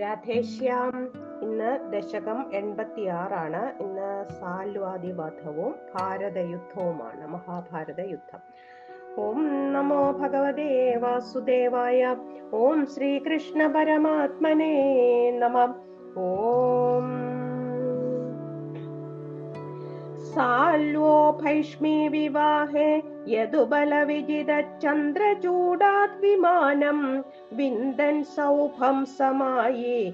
രാധേശ്യാം ഇന്ന് ദശകം എൺപത്തിയാറാണ്. ഇന്ന് സാൽവാദി വധവും ഭാരതയുദ്ധവുമാണ് മഹാഭാരത യുദ്ധം ഓം നമോ ഭഗവതേ വാസുദേവായ ഓം ശ്രീകൃഷ്ണ പരമാത്മനേ നമ. ഓം. സാൽവോ ഭൈഷ്മീ വിവാഹേ യദുബലവിജിത ചന്ദ്രചൂടാത് വിമാനം വിന്ദൻ സൗഭം സമായി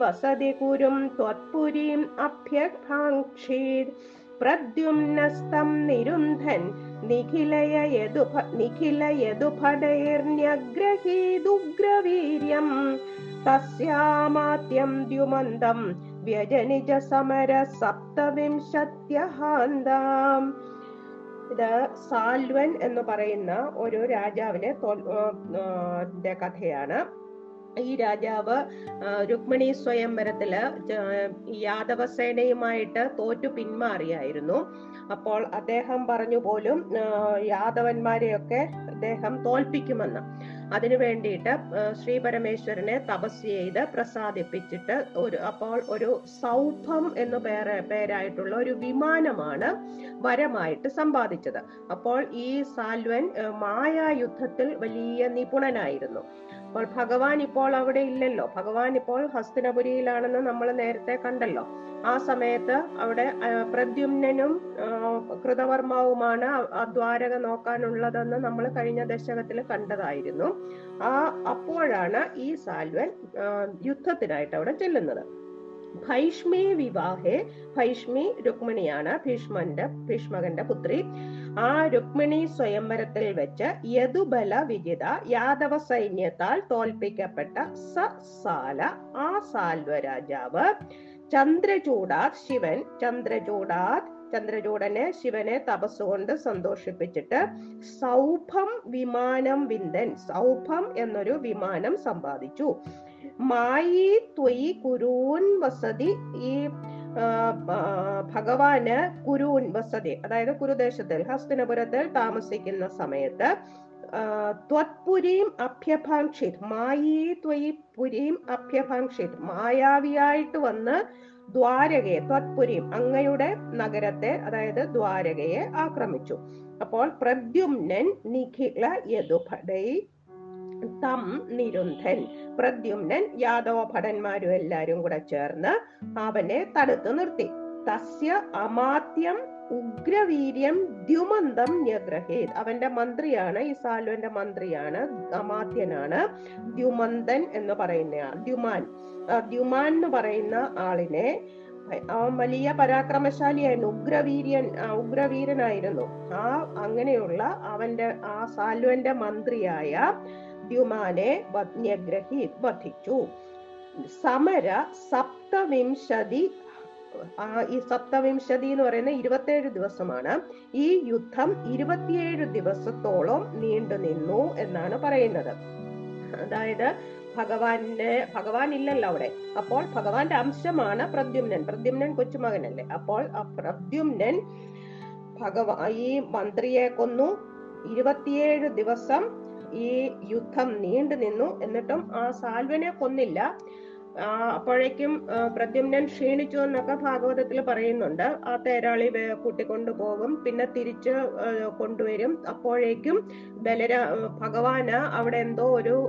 വസതി കുരും ത്വത്പുരീം അഭ്യഭാക്ഷീത് പ്രദ്യുമ്നസ്തം നിരുന്ധൻ നിഖിലയ യദുഭ നിഖില യദുഭടൈർന്യഗ്രഹീദുഗ്രവീര്യം തസ്യാമാത്യം ദ്യുമന്തം വ്യജനിജ സമര സപ്തവിംശത്യഹാന്താം ഇത് സാൽവൻ എന്ന് പറയുന്ന ഒരു രാജാവിനെ കഥയാണ്. ഈ രാജാവ് രുക്മിണി സ്വയംവരത്തിൽ യാദവ സേനയുമായിട്ട് തോറ്റു പിന്മാറിയായിരുന്നു. അപ്പോൾ അദ്ദേഹം പറഞ്ഞു പോലും യാദവന്മാരെയൊക്കെ അദ്ദേഹം തോൽപ്പിക്കുമെന്ന്. അതിനു വേണ്ടിയിട്ട് ശ്രീ പരമേശ്വരനെ തപസ് ചെയ്ത് പ്രസാദിപ്പിച്ചിട്ട് ഒരു അപ്പോൾ ഒരു സൗഭം എന്നു പേര് പേരായിട്ടുള്ള ഒരു വിമാനമാണ് വരമായിട്ട് സമ്പാദിച്ചത്. അപ്പോൾ ഈ സാൽവൻ മായാ യുദ്ധത്തിൽ വലിയ നിപുണനായിരുന്നു. അപ്പോൾ ഭഗവാൻ ഇപ്പോൾ അവിടെ ഇല്ലല്ലോ. ഭഗവാൻ ഇപ്പോൾ ഹസ്തിനപുരിയിലാണെന്ന് നമ്മൾ നേരത്തെ കണ്ടല്ലോ. ആ സമയത്ത് അവിടെ ആ, കൃതവർമാവുമാണ് ദ്വാരക നോക്കാനുള്ളതെന്ന് നമ്മൾ കഴിഞ്ഞ ദശകത്തിൽ കണ്ടതായിരുന്നു. ആ അപ്പോഴാണ് ഈ സാൽവൻ യുദ്ധത്തിനായിട്ട് അവിടെ ചെല്ലുന്നത്. ഭൈഷ്മി വിവാഹേ ഭൈഷ്മി രുക്മിണിയാണ് ഭീഷ്മന്റെ ഭീഷ്മകന്റെ പുത്രി. ആ രുക്മിണി സ്വയംവരത്തിൽ വെച്ച് യദുബല വിജിത യാദവ സൈന്യത്താൽ തോൽപ്പിക്കപ്പെട്ട സസാല ആ സാൽവ രാജാവ് ചന്ദ്രചൂടാത് ശിവൻ ചന്ദ്രചൂടാത് ചന്ദ്രചൂടനെ ശിവനെ തപസ്സുകൊണ്ട് സന്തോഷിപ്പിച്ചിട്ട് സൗഭം വിമാനം വിന്ദൻ സൗഭം എന്നൊരു വിമാനം സമ്പാദിച്ചു. മായി ത്വയി കുരൂൻ വസതി ഈ ഭഗവാന് കുരുൻ വസതി അതായത് കുരുദേശത്തിൽ ഹസ്തിനപുരത്തിൽ താമസിക്കുന്ന സമയത്ത് ത്വത്പുരീം അഭ്യഭാംക്ഷിത് മായി ത്വയി പുരീം അഭ്യഭാംക്ഷിത് മായാവിയായിട്ട് വന്ന് ദ്വാരകയെ ത്വത്പുരീം അങ്ങയുടെ നഗരത്തെ അതായത് ദ്വാരകയെ ആക്രമിച്ചു. അപ്പോൾ പ്രദ്യുമ്നൻ നിഖില യദുഭടൈ തം നിരുന്ധൻ. പ്രദ്യുമ്നൻ യാദവ ഭടന്മാരും എല്ലാരും കൂടെ ചേർന്ന് അവനെ തടുത്തു നിർത്തി. തസ്യ അമാത്യം ഉഗ്രവീര്യം ദ്യുമന്തം ന്യഗ്രഹേത്. അവന്റെ മന്ത്രിയാണ് ഈ സാൽവന്റെ മന്ത്രിയാണ് അമാത്യനാണ് ദ്യുമന്തൻ എന്ന് പറയുന്ന ദ്യുമാൻ. ദ്യുമാൻ എന്ന് പറയുന്ന ആളിനെ അവൻ വലിയ പരാക്രമശാലിയായിരുന്നു ഉഗ്രവീര്യൻ ഉഗ്രവീരനായിരുന്നു. ആ അങ്ങനെയുള്ള അവന്റെ ആ സാൽവന്റെ മന്ത്രിയായ ദ്യുമാനെ വന്യഗ്രഹി വധിച്ചു. സമര സപ്തവിംശതി ഈ സപ്തവിംശതി എന്ന് പറയുന്ന ഇരുപത്തിയേഴ് ദിവസമാണ്. ഈ യുദ്ധം ഇരുപത്തിയേഴ് ദിവസത്തോളം നീണ്ടു നിന്നു എന്നാണ് പറയുന്നത്. അതായത് ഭഗവാന്റെ ഭഗവാൻ ഇല്ലല്ലോ അവിടെ. അപ്പോൾ ഭഗവാന്റെ അംശമാണ് പ്രദ്യുമ്നൻ. പ്രദ്യുമ്നൻ കൊച്ചുമകനല്ലേ. അപ്പോൾ ആ പ്രദ്യുമ്നൻ ഭഗവാ ഈ മന്ത്രിയെ കൊന്നു. ഇരുപത്തിയേഴ് ദിവസം ഈ യുദ്ധം നീണ്ടു നിന്നു. എന്നിട്ടും ആ സാൽവനെ കൊന്നില്ല. അപ്പോഴേക്കും പ്രദ്യുമ്നൻ ക്ഷീണിച്ചു എന്നൊക്കെ ഭാഗവതത്തിൽ പറയുന്നുണ്ട്. ആ തേരാളി കൂട്ടിക്കൊണ്ടു പോകും. പിന്നെ തിരിച്ച് കൊണ്ടുവരും. അപ്പോഴേക്കും ബലര ഭഗവാന് അവിടെ എന്തോ ഒരു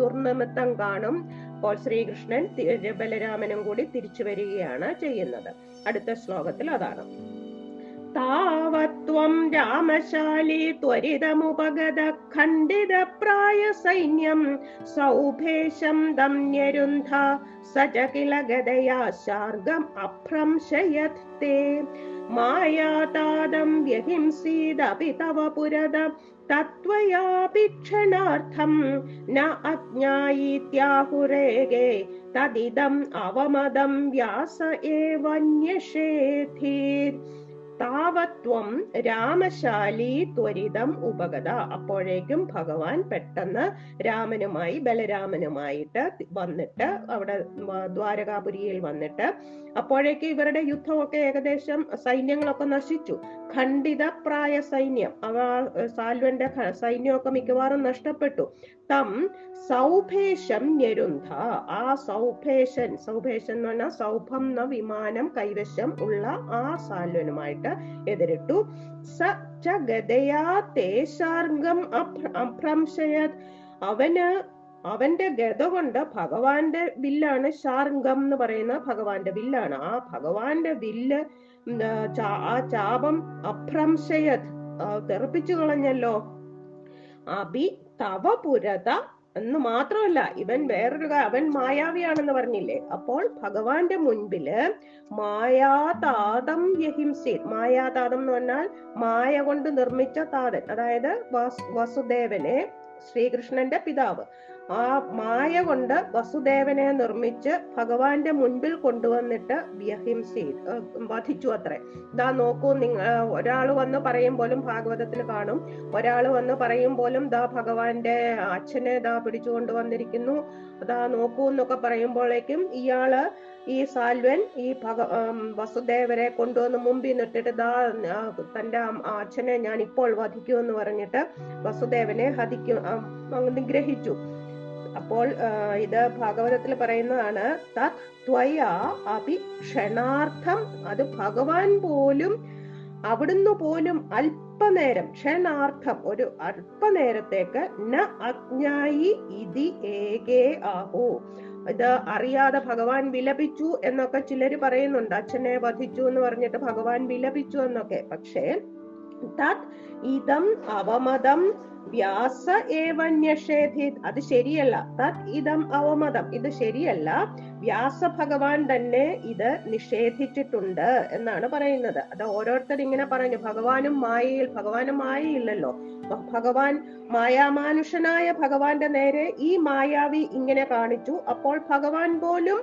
ദുർനിമിത്തം കാണും. അപ്പോൾ ശ്രീകൃഷ്ണൻ ബലരാമനും കൂടി തിരിച്ചു വരികയാണ് ചെയ്യുന്നത്. അടുത്ത ശ്ലോകത്തിൽ അതാണ്. तावत्त्वं रामशाली त्वरितमुपगद खण्डितप्रायसैन्यं सौभेशं दम्यरुन्ध स च किल गदया शार्गम् अभ्रंशयत् ते। मायातादं व्यहिंसीदपि तव पुरद तत्त्वयापि क्षणार्थं न अज्ञायीत्याहुरेगे तदिदम् अवमदं व्यास एव न्यषेथि താവത്വം രാമശാലി ത്വരിതം ഉപഗത. അപ്പോഴേക്കും ഭഗവാൻ പെട്ടെന്ന് രാമനുമായി ബലരാമനുമായിട്ട് വന്നിട്ട് അവിടെ ദ്വാരകാപുരിയിൽ വന്നിട്ട് അപ്പോഴേക്ക് ഇവരുടെ യുദ്ധമൊക്കെ ഏകദേശം സൈന്യങ്ങളൊക്കെ നശിച്ചു. ഖണ്ഡിത പ്രായ സൈന്യം അവ സാൽവന്റെ സൈന്യമൊക്കെ മിക്കവാറും നഷ്ടപ്പെട്ടു. തം സൗഭേഷം ഞെരുന്ധ ആ സൗഭേഷൻ സൗഭേഷൻ എന്ന് പറഞ്ഞാൽ സൗഭം എന്ന വിമാനം കൈവശം ഉള്ള ആ സാൽവനുമായിട്ട് എതിരിട്ടു. സ ച ഗതയാ തേശാർഗം അഭ്ര- അഭ്രംശയത് അവന് അവന്റെ ഗത കൊണ്ട് ഭഗവാന്റെ വില്ലാണ് ശാർഗം എന്ന് പറയുന്ന ഭഗവാന്റെ വില്ലാണ്. ആ ഭഗവാന്റെ വില്ല് ആ, ചാപം അഭ്രംശയത് തെറിപ്പിച്ചു കളഞ്ഞല്ലോ. അഭി തവ പുരത എന്ന് മാത്രമല്ല ഇവൻ വേറൊരു അവൻ മായാവിയാണെന്ന് പറഞ്ഞില്ലേ? അപ്പോൾ ഭഗവാന്റെ മുൻപിൽ മായാതാതം യഹിംസി മായാതാതം എന്ന് പറഞ്ഞാൽ മായ കൊണ്ട് നിർമ്മിച്ച താതൻ അതായത് വാസ്- വസുദേവനെ ശ്രീകൃഷ്ണന്റെ പിതാവ്. ആ മായ കൊണ്ട് വസുദേവനെ നിർമ്മിച്ച് ഭഗവാന്റെ മുൻപിൽ കൊണ്ടുവന്നിട്ട് വ്യഹിംസി വധിച്ചു അത്രേ. ഇതാ നോക്കൂ നിങ്ങൾ ഒരാൾ വന്ന് പറയും പോലും ഭാഗവതത്തിൽ കാണും. ഒരാൾ വന്ന് പറയും പോലും ദാ ഭഗവാന്റെ അച്ഛനെ ദാ പിടിച്ചു കൊണ്ടുവന്നിരിക്കുന്നു. അതാ നോക്കൂ എന്നൊക്കെ പറയുമ്പോഴേക്കും ഇയാൾ ഈ സാൽവൻ ഈ ഭഗ വസുദേവരെ കൊണ്ടുവന്ന് മുമ്പിൽ നിട്ടിട്ട് ദാ തന്റെ അച്ഛനെ ഞാൻ ഇപ്പോൾ വധിക്കൂ എന്ന് പറഞ്ഞിട്ട് വസുദേവനെ ഹതിക്കും നിഗ്രഹിച്ചു. അപ്പോൾ ഇത് ഭാഗവതത്തിൽ പറയുന്നതാണ് അഭി ക്ഷണാർത്ഥം. അത് ഭഗവാൻ പോലും അവിടുന്ന് പോലും അല്പനേരം ക്ഷണാർത്ഥം ഒരു അല്പനേരത്തേക്ക് ന അജ്ഞായി ഇതി ഏകേ ആഹോ. ഇത് അറിയാതെ ഭഗവാൻ വിലപിച്ചു എന്നൊക്കെ ചിലര് പറയുന്നുണ്ട്. അച്ഛനെ വധിച്ചു എന്ന് പറഞ്ഞിട്ട് ഭഗവാൻ വിലപിച്ചു എന്നൊക്കെ. പക്ഷേ തത് ഇതം അവമതം വ്യാസ ഏവന്യഷേധിത്. അത് ശരിയല്ല. തത് ഇതം അവമതം. ഇത് ശരിയല്ല. വ്യാസ ഭഗവാൻ തന്നെ ഇത് നിഷേധിച്ചിട്ടുണ്ട് എന്നാണ് പറയുന്നത്. അത് ഓരോരുത്തർ ഇങ്ങനെ പറഞ്ഞു. ഭഗവാനും മായയിൽ ഭഗവാനും മായയില്ലല്ലോ. ഭഗവാൻ മായാമാനുഷനായ ഭഗവാന്റെ നേരെ ഈ മായാവി ഇങ്ങനെ കാണിച്ചു. അപ്പോൾ ഭഗവാൻ പോലും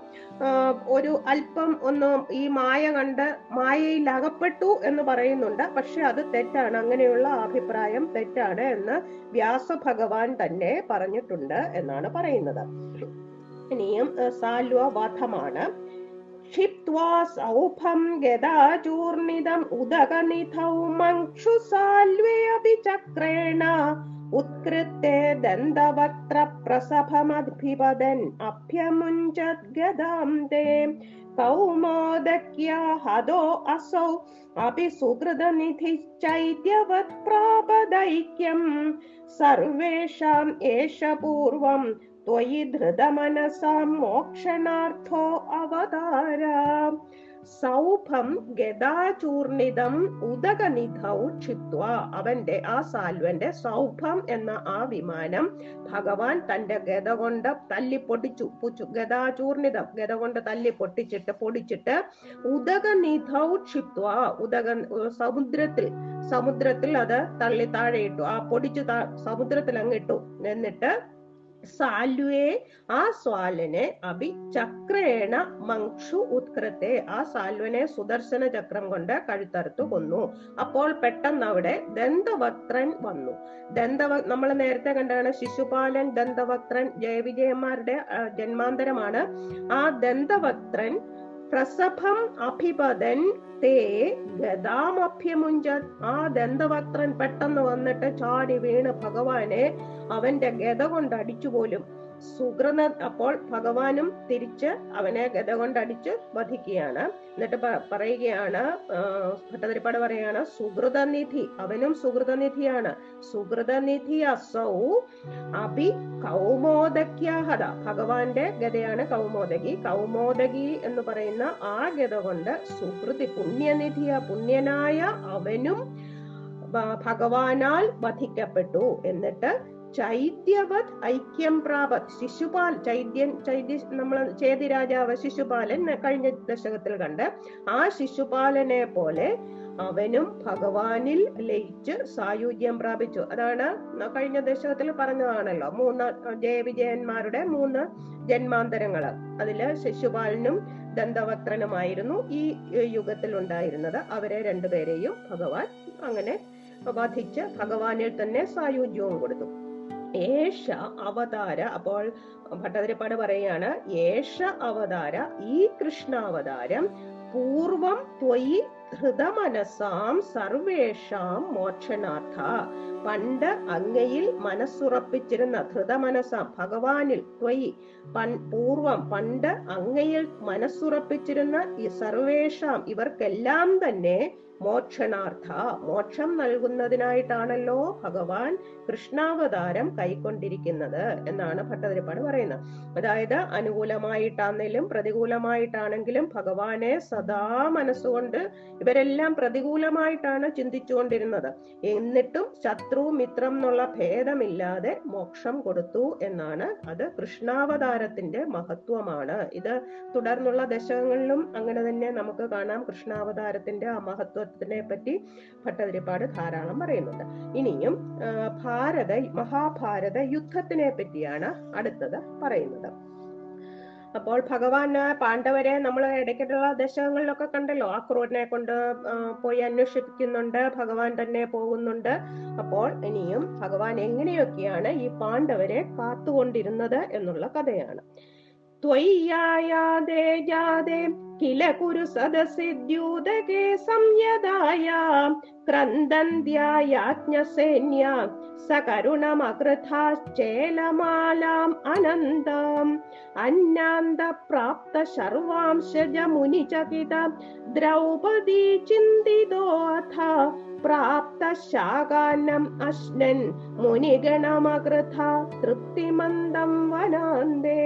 ഒരു അല്പം ഒന്ന് ഈ മായ കണ്ട് മായയിൽ അകപ്പെട്ടു എന്ന് പറയുന്നുണ്ട്. പക്ഷെ അത് തെറ്റാണ്. അങ്ങനെയുള്ള അഭിപ്രായം തെറ്റാണ് എന്ന് വ്യാസ ഭഗവാൻ തന്നെ പറഞ്ഞിട്ടുണ്ട് എന്നാണ് പറയുന്നത്. ഇനിയും സാൽവ വധമാണ് ക്ഷിപ്വാ സൗഭം कौमोदक्या हदो असौ। अपि सुकृतनिधिश्चैत्यवत् प्रापदैक्यम्। सर्वेषाम् एष पूर्वम् त्वयि धृतमनसां मोक्षणार्थो अवतारा। സൗഭം ഗതാചൂർണിതം ഉദകനിധൗ ക്ഷിത്വ അവന്റെ ആ സാൽവന്റെ സൗഭം എന്ന ആ വിമാനം ഭഗവാൻ തന്റെ ഗത കൊണ്ട് തല്ലി പൊടിച്ചു പുച്ചു ഗതാചൂർണിതം ഗത കൊണ്ട് തല്ലി പൊട്ടിച്ചിട്ട് പൊടിച്ചിട്ട് ഉദകനിധൗ ക്ഷിത്വ ഉദക സമുദ്രത്തിൽ സമുദ്രത്തിൽ അത് തള്ളി താഴെയിട്ടു ആ പൊടിച്ചു സമുദ്രത്തിൽ അങ്ങിട്ടു എന്നിട്ട് സാലുവെ ആ സ്വാലനെ അഭി ചക്രേണ മങ്ഷു ഉത്കൃത്തെ. ആ സാൽവനെ സുദർശന ചക്രം കൊണ്ട് കഴുത്തറുത്തു കൊന്നു. അപ്പോൾ പെട്ടെന്ന് അവിടെ ദന്തവക്ത്രൻ വന്നു. ദന്തവ നമ്മൾ നേരത്തെ കണ്ടാണ് ശിശുപാലൻ ദന്തവക്ത്രൻ ജയവിജയന്മാരുടെ ജന്മാന്തരമാണ്. ആ ദന്തവക്ത്രൻ പ്രസഭം അഭിപതൻ തേ ഗതാമഭ്യമുഞ്ചത് ആ ദന്തവക്ത്രൻ പെട്ടെന്ന് വന്നിട്ട് ചാടി വീണ് ഭഗവാനെ അവന്റെ ഗത കൊണ്ട് അടിച്ചു പോലും സുഹൃത അപ്പോൾ ഭഗവാനും തിരിച്ച് അവനെ ഗത കൊണ്ടടിച്ച് വധിക്കുകയാണ്. എന്നിട്ട് പറയുകയാണ് ഭട്ടതിരിപ്പാട് പറയാണ് സുഹൃതനിധി അവനും സുഹൃതനിധിയാണ്. സുഹൃതനിധി അസൗ അഭി കൗമോദക്യാഹത. ഭഗവാന്റെ ഗതയാണ് കൗമോദകി. കൗമോദകി എന്ന് പറയുന്ന ആ ഗത കൊണ്ട് സുഹൃതി പുണ്യനിധിയ പുണ്യനായ അവനും ഭഗവാനാൽ വധിക്കപ്പെട്ടു. എന്നിട്ട് ചൈത്യവത് ഐക്യം പ്രാപത്. ശിശുപാൽ ചൈത്യൻ ചൈത്യ നമ്മൾ ചേതി രാജാവ് ശിശുപാലൻ കഴിഞ്ഞ ദശകത്തിൽ കണ്ട് ആ ശിശുപാലനെ പോലെ അവനും ഭഗവാനിൽ ലയിച്ച് സായുജ്യം പ്രാപിച്ചു. അതാണ് കഴിഞ്ഞ ദശകത്തിൽ പറഞ്ഞതാണല്ലോ. മൂന്ന് ജയവിജയന്മാരുടെ മൂന്ന് ജന്മാന്തരങ്ങൾ. അതിൽ ശിശുപാലനും ദന്തവക്രനുമായിരുന്നു ഈ യുഗത്തിൽ ഉണ്ടായിരുന്നത്. അവരെ രണ്ടുപേരെയും ഭഗവാൻ അങ്ങനെ വധിച്ച് ഭഗവാനിൽ തന്നെ സായുജ്യവും കൊടുത്തു. ഏഷ അവതാര. അപ്പോൾ ഭട്ടതിരിപ്പാട് പറയുകയാണ് ഏഷ അവതാര ഈ കൃഷ്ണാവതാരം പൂർവം ത്വയി ഹൃദമനസാം സർവേഷാം മോക്ഷനാഥ പണ്ട് അങ്ങയിൽ മനസ്സുറപ്പിച്ചിരുന്ന ധൃതമനസ ഭഗവാനിൽ ത്വയി. പൂർവം പണ്ട് അങ്ങയിൽ മനസ്സുറപ്പിച്ചിരുന്ന ഈ സർവേഷാം ഇവർക്കെല്ലാം തന്നെ മോക്ഷണാർത്ഥ മോക്ഷം നൽകുന്നതിനായിട്ടാണല്ലോ ഭഗവാൻ കൃഷ്ണാവതാരം കൈക്കൊണ്ടിരിക്കുന്നത് എന്നാണ് ഭട്ടതിരിപ്പാട് പറയുന്നത്. അതായത് അനുകൂലമായിട്ടാണെങ്കിലും പ്രതികൂലമായിട്ടാണെങ്കിലും ഭഗവാനെ സദാ മനസ്സുകൊണ്ട് ഇവരെല്ലാം പ്രതികൂലമായിട്ടാണ് ചിന്തിച്ചുകൊണ്ടിരുന്നത്. എന്നിട്ടും മിത്രം എന്നുള്ള ഭേദമില്ലാതെ മോക്ഷം കൊടുത്തു എന്നാണ് അത് കൃഷ്ണാവതാരത്തിന്റെ മഹത്വമാണ്. ഇത് തുടർന്നുള്ള ദശകങ്ങളിലും അങ്ങനെ തന്നെ നമുക്ക് കാണാം കൃഷ്ണാവതാരത്തിന്റെ ആ മഹത്വത്തിനെ പറ്റി ഭട്ടതിരിപ്പാട് ധാരാളം പറയുന്നുണ്ട്. ഇനിയും ഭാരത മഹാഭാരത യുദ്ധത്തിനെ പറ്റിയാണ് അടുത്തത് പറയുന്നത്. അപ്പോൾ ഭഗവാൻ പാണ്ഡവരെ നമ്മൾ ഇടയ്ക്കുള്ള ദശകങ്ങളിലൊക്കെ കണ്ടല്ലോ. ആ ക്രൂരനെ കൊണ്ട് പോയി അന്വേഷിപ്പിക്കുന്നുണ്ട്. ഭഗവാൻ തന്നെ പോകുന്നുണ്ട്. അപ്പോൾ ഇനിയും ഭഗവാൻ എങ്ങനെയൊക്കെയാണ് ഈ പാണ്ഡവരെ കാത്തുകൊണ്ടിരുന്നത് എന്നുള്ള കഥയാണ്. ത്വയ്യായാതെ ജാതെ किल कुरु सदसिद्यूदके संयदाया क्रन्दन्त्यायाज्ञसेन्या सकरुणमकृथाश्चेलमालाम् अनन्ताम् अन्यान्तप्राप्त शर्वांशजमुनिचकित द्रौपदी चिन्तितोऽथ प्राप्त शाकान्नम् अश्नन् मुनिगणमकृथा तृप्तिमन्दं वनान्दे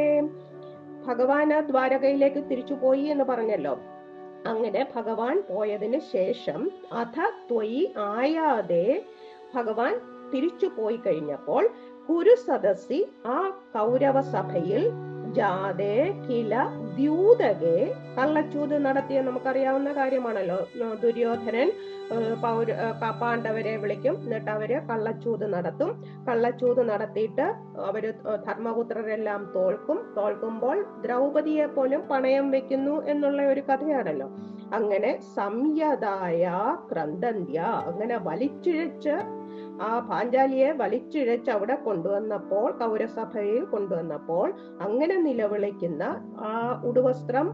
ഭഗവാൻ ആ ദ്വാരകയിലേക്ക് തിരിച്ചു പോയി എന്ന് പറഞ്ഞല്ലോ. അങ്ങനെ ഭഗവാൻ പോയതിന് ശേഷം അഥ ത്വയി ആയാതെ ഭഗവാൻ തിരിച്ചു പോയി കഴിഞ്ഞപ്പോൾ കുരു സദസ്സി ആ കൗരവ സഭയിൽ ജാതെ കില ദ്യൂതകെ കള്ളച്ചൂത് നടത്തിയ നമുക്കറിയാവുന്ന കാര്യമാണല്ലോ. ദുര്യോധനൻ പൗര പാണ്ഡവരെ വിളിക്കും. എന്നിട്ട് അവർ കള്ളച്ചൂത് നടത്തും. കള്ളച്ചൂത് നടത്തിയിട്ട് അവർ ധർമ്മപുത്രരെല്ലാം തോൽക്കും. തോൽക്കുമ്പോൾ ദ്രൗപതിയെ പോലും പണയം വെക്കുന്നു എന്നുള്ള ഒരു കഥയാണല്ലോ. അങ്ങനെ സംയതായ ക്രന്ദന്ത്യ അങ്ങനെ വലിച്ചിഴച്ച് ആ പാഞ്ചാലിയെ വലിച്ചിഴച്ച് അവിടെ കൊണ്ടുവന്നപ്പോൾ കൗരസഭയിൽ കൊണ്ടുവന്നപ്പോൾ അങ്ങനെ നിലവിളിക്കുന്ന ആ ഉടുവസ്ത്രം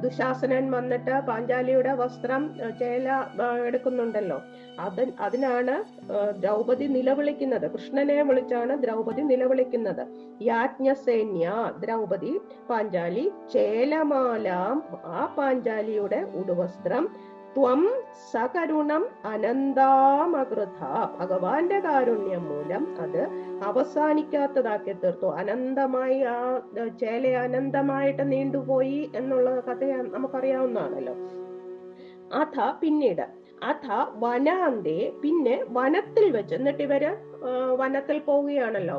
ദുശാസനൻ വന്നിട്ട് പാഞ്ചാലിയുടെ വസ്ത്രം ചേല എടുക്കുന്നുണ്ടല്ലോ. അത് അതിനാണ് ദ്രൗപദി നിലവിളിക്കുന്നത്. കൃഷ്ണനെ വിളിച്ചാണ് ദ്രൗപദി നിലവിളിക്കുന്നത്. യാജ്ഞസേന്യ ദ്രൗപദി പാഞ്ചാലി ചേലമാലാം ആ പാഞ്ചാലിയുടെ ഉടുവസ്ത്രം ത്വം സകരുണം അനന്താമകൃത ഭഗവാന്റെ കാരുണ്യം മൂലം അത് അവസാനിക്കാത്തതാക്കി തീർത്തു. അനന്തമായി ആ ചേല അനന്തമായിട്ട് നീണ്ടുപോയി എന്നുള്ള കഥ നമുക്കറിയാവുന്നതാണല്ലോ. അഥ പിന്നീട് അഥ വനാന്തേ പിന്നെ വനത്തിൽ വെച്ച് എന്നിട്ട് ഇവർ വനത്തിൽ പോവുകയാണല്ലോ.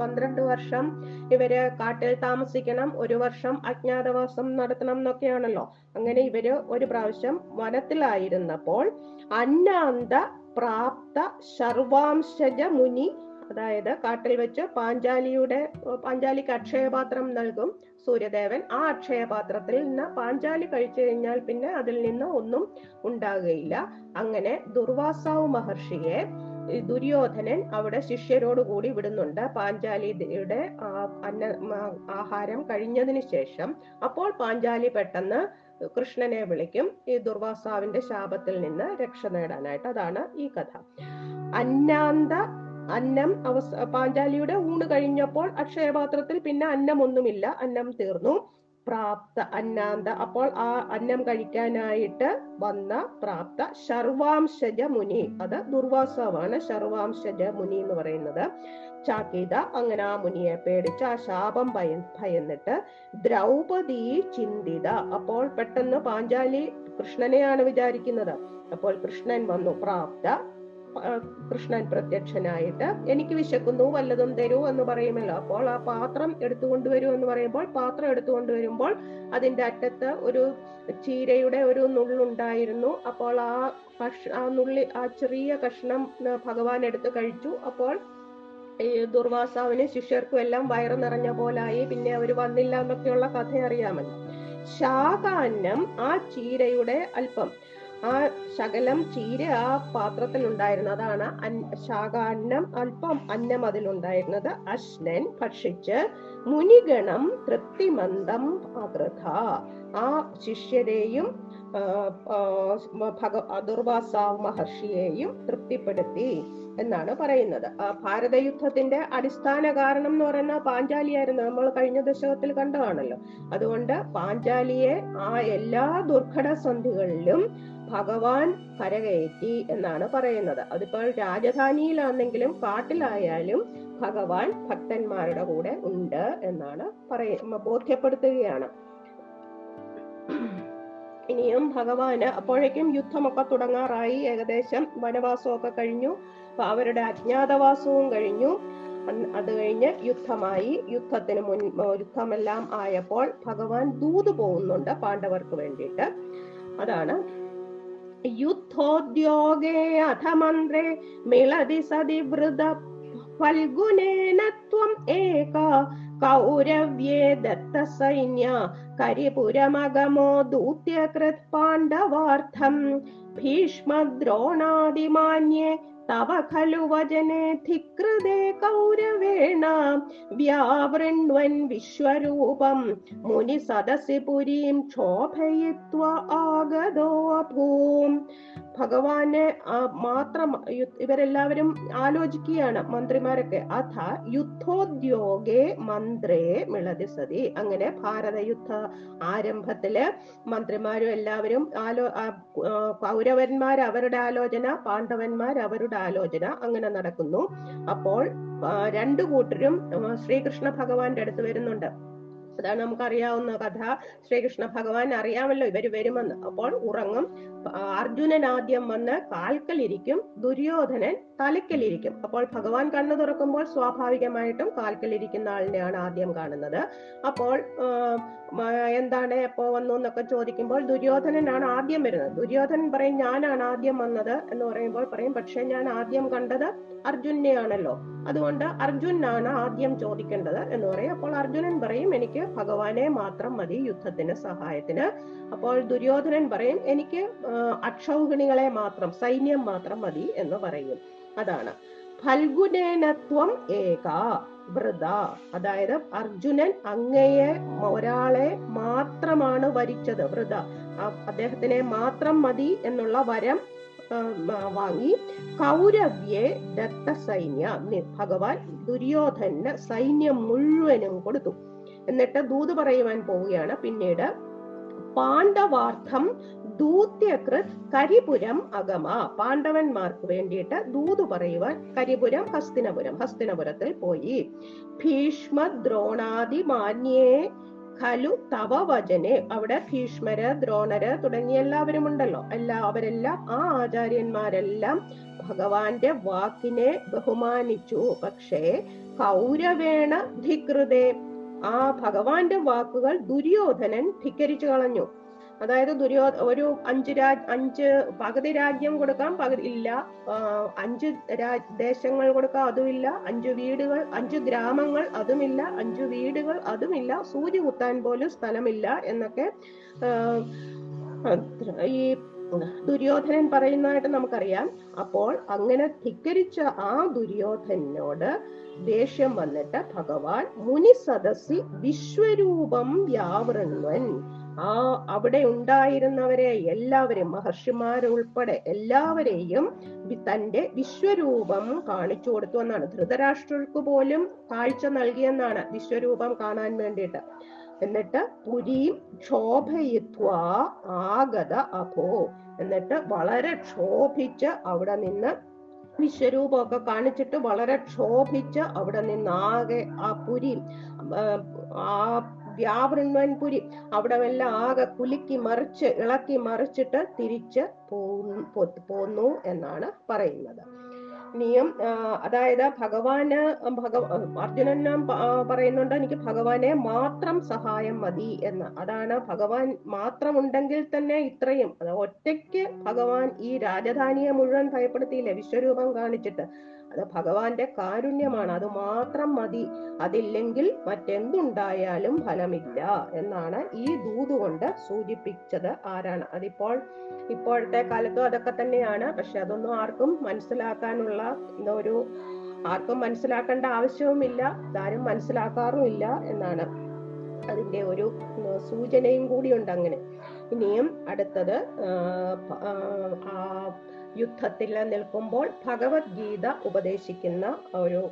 പന്ത്രണ്ട് വർഷം ഇവർ കാട്ടിൽ താമസിക്കണം ഒരു വർഷം അജ്ഞാതവാസം നടത്തണം എന്നൊക്കെയാണല്ലോ. അങ്ങനെ ഇവർ ഒരു പ്രാവശ്യം വനത്തിലായിരുന്നപ്പോൾ അന്നാന്ത പ്രാപ്ത സർവാംശജ മുനി അതായത് കാട്ടിൽ വെച്ച് പാഞ്ചാലിയുടെ പാഞ്ചാലിക്ക് അക്ഷയപാത്രം നൽകും സൂര്യദേവൻ. ആ അക്ഷയപാത്രത്തിൽ നിന്ന് പാഞ്ചാലി കഴിച്ചു കഴിഞ്ഞാൽ പിന്നെ അതിൽ നിന്ന് ഒന്നും ഉണ്ടാകുകയില്ല. അങ്ങനെ ദുർവാസാവ് മഹർഷിയെ ദുര്യോധനൻ അവിടെ ശിഷ്യരോടുകൂടി വിടുന്നുണ്ട്. പാഞ്ചാലിയുടെ അന്ന ആഹാരം കഴിഞ്ഞതിന് ശേഷം അപ്പോൾ പാഞ്ചാലി പെട്ടെന്ന് കൃഷ്ണനെ വിളിക്കും. ഈ ദുർവാസാവിന്റെ ശാപത്തിൽ നിന്ന് രക്ഷ നേടാനായിട്ട്. അതാണ് ഈ കഥ. അന്നാന്ത അന്നം അവസ പാഞ്ചാലിയുടെ ഊണ് കഴിഞ്ഞപ്പോൾ അക്ഷയപാത്രത്തിൽ പിന്നെ അന്നം ഒന്നുമില്ല അന്നം തീർന്നു. പ്രാപ്ത അന്നാന്ത അപ്പോൾ ആ അന്നം കഴിക്കാനായിട്ട് വന്ന പ്രാപ്ത ശർവാംശജ മുനി അത് ദുർവാസവാണ് ശർവാംശജ മുനി എന്ന് പറയുന്നത്. ചാക്കീത അങ്ങനെ ആ മുനിയെ പേടിച്ച് ആ ശാപം ഭയ ഭയന്നിട്ട് ദ്രൗപദി ചിന്തിത. അപ്പോൾ പെട്ടെന്ന് പാഞ്ചാലി കൃഷ്ണനെയാണ് വിചാരിക്കുന്നത്. അപ്പോൾ കൃഷ്ണൻ വന്നു പ്രാപ്ത കൃഷ്ണൻ പ്രത്യക്ഷനായിട്ട് എനിക്ക് വിശക്കുന്നു വല്ലതും തരൂ എന്ന് പറയുമല്ലോ. അപ്പോൾ ആ പാത്രം എടുത്തുകൊണ്ടുവരൂ എന്ന് പറയുമ്പോൾ പാത്രം എടുത്തുകൊണ്ടുവരുമ്പോൾ അതിന്റെ അറ്റത്ത് ഒരു ചീരയുടെ ഒരു നുള്ളുണ്ടായിരുന്നു. അപ്പോൾ ആ കഷ് ആ നുള്ളി ആ ചെറിയ കഷ്ണം ഭഗവാൻ എടുത്ത് കഴിച്ചു. അപ്പോൾ ഈ ദുർവാസാവിന് ശിഷ്യർക്കും എല്ലാം വയറ് നിറഞ്ഞ പോലായി. പിന്നെ അവർ വന്നില്ല എന്നൊക്കെയുള്ള കഥ അറിയാമല്ലോ. ശാകാന്നം ആ ചീരയുടെ അല്പം ആ ശകലം ചീര ആ പാത്രത്തിൽ ഉണ്ടായിരുന്നതാണ് ശാകാന്നം അല്പം അന്നം അതിലുണ്ടായിരുന്നത്. അശ്നൻ ഭക്ഷിച്ച് മുനിഗണം തൃപ്തിമന്ദം അകൃത ആ ശിഷ്യരെയും ഭഗ ദുർവാസാവ് മഹർഷിയെയും തൃപ്തിപ്പെടുത്തി എന്നാണ് പറയുന്നത്. ഭാരതയുദ്ധത്തിന്റെ അടിസ്ഥാന കാരണം എന്ന് പറയുന്ന പാഞ്ചാലിയായിരുന്നു. നമ്മൾ കഴിഞ്ഞ ദശകത്തിൽ കണ്ടതാണല്ലോ. അതുകൊണ്ട് പാഞ്ചാലിയെ ആ എല്ലാ ദുർഘട സന്ധികളിലും ഭഗവാൻ കരകയറ്റി എന്നാണ് പറയുന്നത്. അതിപ്പോൾ രാജധാനിയിലാണെങ്കിലും കാട്ടിലായാലും ഭഗവാൻ ഭക്തന്മാരുടെ കൂടെ ഉണ്ട് എന്നാണ് പറയ ബോധ്യപ്പെടുത്തുകയാണ്. ഇനിയും ഭഗവാന് അപ്പോഴേക്കും യുദ്ധമൊക്കെ തുടങ്ങാറായി. ഏകദേശം വനവാസമൊക്കെ കഴിഞ്ഞു. അപ്പൊ അവരുടെ അജ്ഞാതവാസവും കഴിഞ്ഞു. അത് കഴിഞ്ഞ് യുദ്ധമായി. യുദ്ധത്തിന് മുൻ യുദ്ധമെല്ലാം ആയപ്പോൾ ഭഗവാൻ ദൂത് പോകുന്നുണ്ട് പാണ്ഡവർക്ക് വേണ്ടിയിട്ട്. അതാണ് युद्धोद्योगे अथ मन्द्रे मिलति सदि वृद फल्गुनेन त्वम् एक कौरव्ये दत्तसैन्य करिपुरमगमो दूत्यकृत् पाण्डवार्थम् भीष्मद्रोणादिमान्ये ഭീഷ്മദ്രോണാദിമാന്യേ തവ ഖലു വചനെ ധികൃതേ കൗരവേണ വ്യാവൃണ്വൻ വിശ്വരൂപം മുനി ഭഗവാനെ മാത്രം ഇവരെല്ലാവരും ആലോചിക്കുകയാണ് മന്ത്രിമാരൊക്കെ. അഥ യുദ്ധോദ്യോഗേ മന്ത്രേ മിളതി സതി. അങ്ങനെ ഭാരത യുദ്ധ ആരംഭത്തിൽ മന്ത്രിമാരും എല്ലാവരും ആലോ കൗരവന്മാർ അവരുടെ ആലോചന പാണ്ഡവന്മാർ അവരുടെ ആലോചന അങ്ങനെ നടക്കുന്നു. അപ്പോൾ രണ്ടു കൂട്ടരും ശ്രീകൃഷ്ണ ഭഗവാന്റെ അടുത്ത് വരുന്നുണ്ട്. അതാണ് നമുക്കറിയാവുന്ന കഥ. ശ്രീകൃഷ്ണ ഭഗവാൻ അറിയാമല്ലോ ഇവർ വരുമെന്ന്. അപ്പോൾ ഉറങ്ങും. അർജുനൻ ആദ്യം വന്ന് കാൽക്കലിരിക്കും. ദുര്യോധനൻ തലക്കലിരിക്കും അപ്പോൾ ഭഗവാൻ കണ്ണു തുറക്കുമ്പോൾ സ്വാഭാവികമായിട്ടും കാൽക്കലിരിക്കുന്ന ആളിനെയാണ് ആദ്യം കാണുന്നത്. അപ്പോൾ എന്താണ് എപ്പോ വന്നു എന്നൊക്കെ ചോദിക്കുമ്പോൾ ദുര്യോധനനാണ് ആദ്യം വരുന്നത്. ദുര്യോധനൻ പറയും ഞാനാണ് ആദ്യം വന്നത് എന്ന് പറയുമ്പോൾ പറയും പക്ഷെ ഞാൻ ആദ്യം കണ്ടത് അർജുനെയാണല്ലോ. അതുകൊണ്ട് അർജുനാണ് ആദ്യം ചോദിക്കേണ്ടത് എന്ന് പറയും. അപ്പോൾ അർജുനൻ പറയും എനിക്ക് ഭഗവാനെ മാത്രം മതി യുദ്ധത്തിന് സഹായത്തിന്. അപ്പോൾ ദുര്യോധനൻ പറയും എനിക്ക് അക്ഷൗഹിണികളെ മാത്രം സൈന്യം മാത്രം മതി എന്ന് പറയും. അതാണ്. ഫൽഗുനേനത്വം ഏക വൃത. അതായത് അർജുനൻ അങ്ങയെ ഒരാളെ മാത്രമാണ് വരിച്ചത് വൃത. അദ്ദേഹത്തിനെ മാത്രം മതി എന്നുള്ള വരം വാങ്ങി കൗരവ്യെ ദത്ത സൈന്യ ഭഗവാൻ ദുര്യോധന് സൈന്യം മുഴുവനും കൊടുത്തു. എന്നിട്ട് ദൂത് പറയുവാൻ പോവുകയാണ്. പിന്നീട് പാണ്ഡവാർത്ഥം ദൂത്യകൃത് കരിപുരം അഗമ. പാണ്ഡവന്മാർക്ക് വേണ്ടിയിട്ട് ദൂത് പറയുവാൻ കരിപുരം ഹസ്തിനപുരം. ഹസ്തിനപുരത്തിൽ പോയി. ഭീഷ്മ ദ്രോണാദി മാന്യേ ഖലു തവ വചനെ. അവിടെ ഭീഷ്മര് ദ്രോണര് തുടങ്ങിയ എല്ലാവരും ഉണ്ടല്ലോ. എല്ലാ അവരെല്ലാം ആ ആചാര്യന്മാരെല്ലാം ഭഗവാന്റെ വാക്കിനെ ബഹുമാനിച്ചു. പക്ഷേ കൗരവേണ ധികൃതേ ആ ഭഗവാന്റെ വാക്കുകൾ ദുര്യോധനൻ ധിക്കരിച്ചു കളഞ്ഞു. അതായത് ദുര്യോ ഒരു അഞ്ച് രാജ് അഞ്ച് പകുതി രാജ്യം കൊടുക്കാം പകുതി ഇല്ല. അഞ്ച് ദേശങ്ങൾ കൊടുക്കാം അതുമില്ല അഞ്ച് വീടുകൾ അഞ്ച് ഗ്രാമങ്ങൾ അതുമില്ല അഞ്ച് വീടുകൾ അതുമില്ല സൂര്യ കുത്താൻ പോലും സ്ഥലമില്ല എന്നൊക്കെ ഈ ദുര്യോധനൻ പറയുന്നതായിട്ട് നമുക്കറിയാം. അപ്പോൾ അങ്ങനെ ധിക്കരിച്ച ആ ദുര്യോധനോട് ദേഷ്യം വന്നിട്ട് ഭഗവാൻ മുനി സദസ്സി വിശ്വരൂപം വ്യാവൃണ്വൻ. ആ അവിടെ ഉണ്ടായിരുന്നവരെ എല്ലാവരെയും മഹർഷിമാരുൾപ്പെടെ എല്ലാവരെയും തന്റെ വിശ്വരൂപം കാണിച്ചു കൊടുത്തു എന്നാണ്. ധൃതരാഷ്ട്രർക്ക് പോലും കാഴ്ച നൽകിയെന്നാണ് വിശ്വരൂപം കാണാൻ വേണ്ടിയിട്ട്. എന്നിട്ട് പുരീം ക്ഷോഭയിത്വ ആഗത അഭോ. എന്നിട്ട് വളരെ ക്ഷോഭിച്ച് അവിടെ നിന്ന് വിശ്വരൂപമൊക്കെ കാണിച്ചിട്ട് വളരെ ക്ഷോഭിച്ച് അവിടെ നിന്ന് ആകെ ആ പുരി ആ വ്യാപൃന്മൻപുരി പുരി അവിടെ എല്ലാം ആകെ കുലുക്കി മറിച്ച് ഇളക്കി മറിച്ചിട്ട് തിരിച്ച് പോന്നു എന്നാണ് പറയുന്നത്. ഇനിയും ആ, അതായത് ഭഗവാന് ഭഗ അർജുനൻ പറയുന്നുണ്ട് എനിക്ക് ഭഗവാനെ മാത്രം സഹായം മതി എന്ന്. അതാണ് ഭഗവാൻ മാത്രം ഉണ്ടെങ്കിൽ തന്നെ ഇത്രയും. ഒറ്റയ്ക്ക് ഭഗവാൻ ഈ രാജധാനിയെ മുഴുവൻ ഭയപ്പെടുത്തിയില്ലേ വിശ്വരൂപം കാണിച്ചിട്ട്. അത് ഭഗവാന്റെ കാരുണ്യമാണ്. അത് മാത്രം മതി. അതില്ലെങ്കിൽ മറ്റെന്തുണ്ടായാലും ഫലമില്ല എന്നാണ് ഈ ദൂത് കൊണ്ട് സൂചിപ്പിച്ചത് ആരാണ്. അതിപ്പോൾ ഇപ്പോഴത്തെ കാലത്തും അതൊക്കെ തന്നെയാണ്. പക്ഷെ അതൊന്നും ആർക്കും മനസ്സിലാക്കാനുള്ള ഒരു ആർക്കും മനസ്സിലാക്കേണ്ട ആവശ്യവുമില്ല. ഇതാരും മനസ്സിലാക്കാറുമില്ല എന്നാണ് അതിന്റെ ഒരു സൂചനയും കൂടിയുണ്ട് അങ്ങനെ. ഇനിയും അടുത്തത് യുദ്ധത്തിൽ നിൽക്കുമ്പോൾ ഭഗവത്ഗീത ഉപദേശിക്കുന്ന ഒരു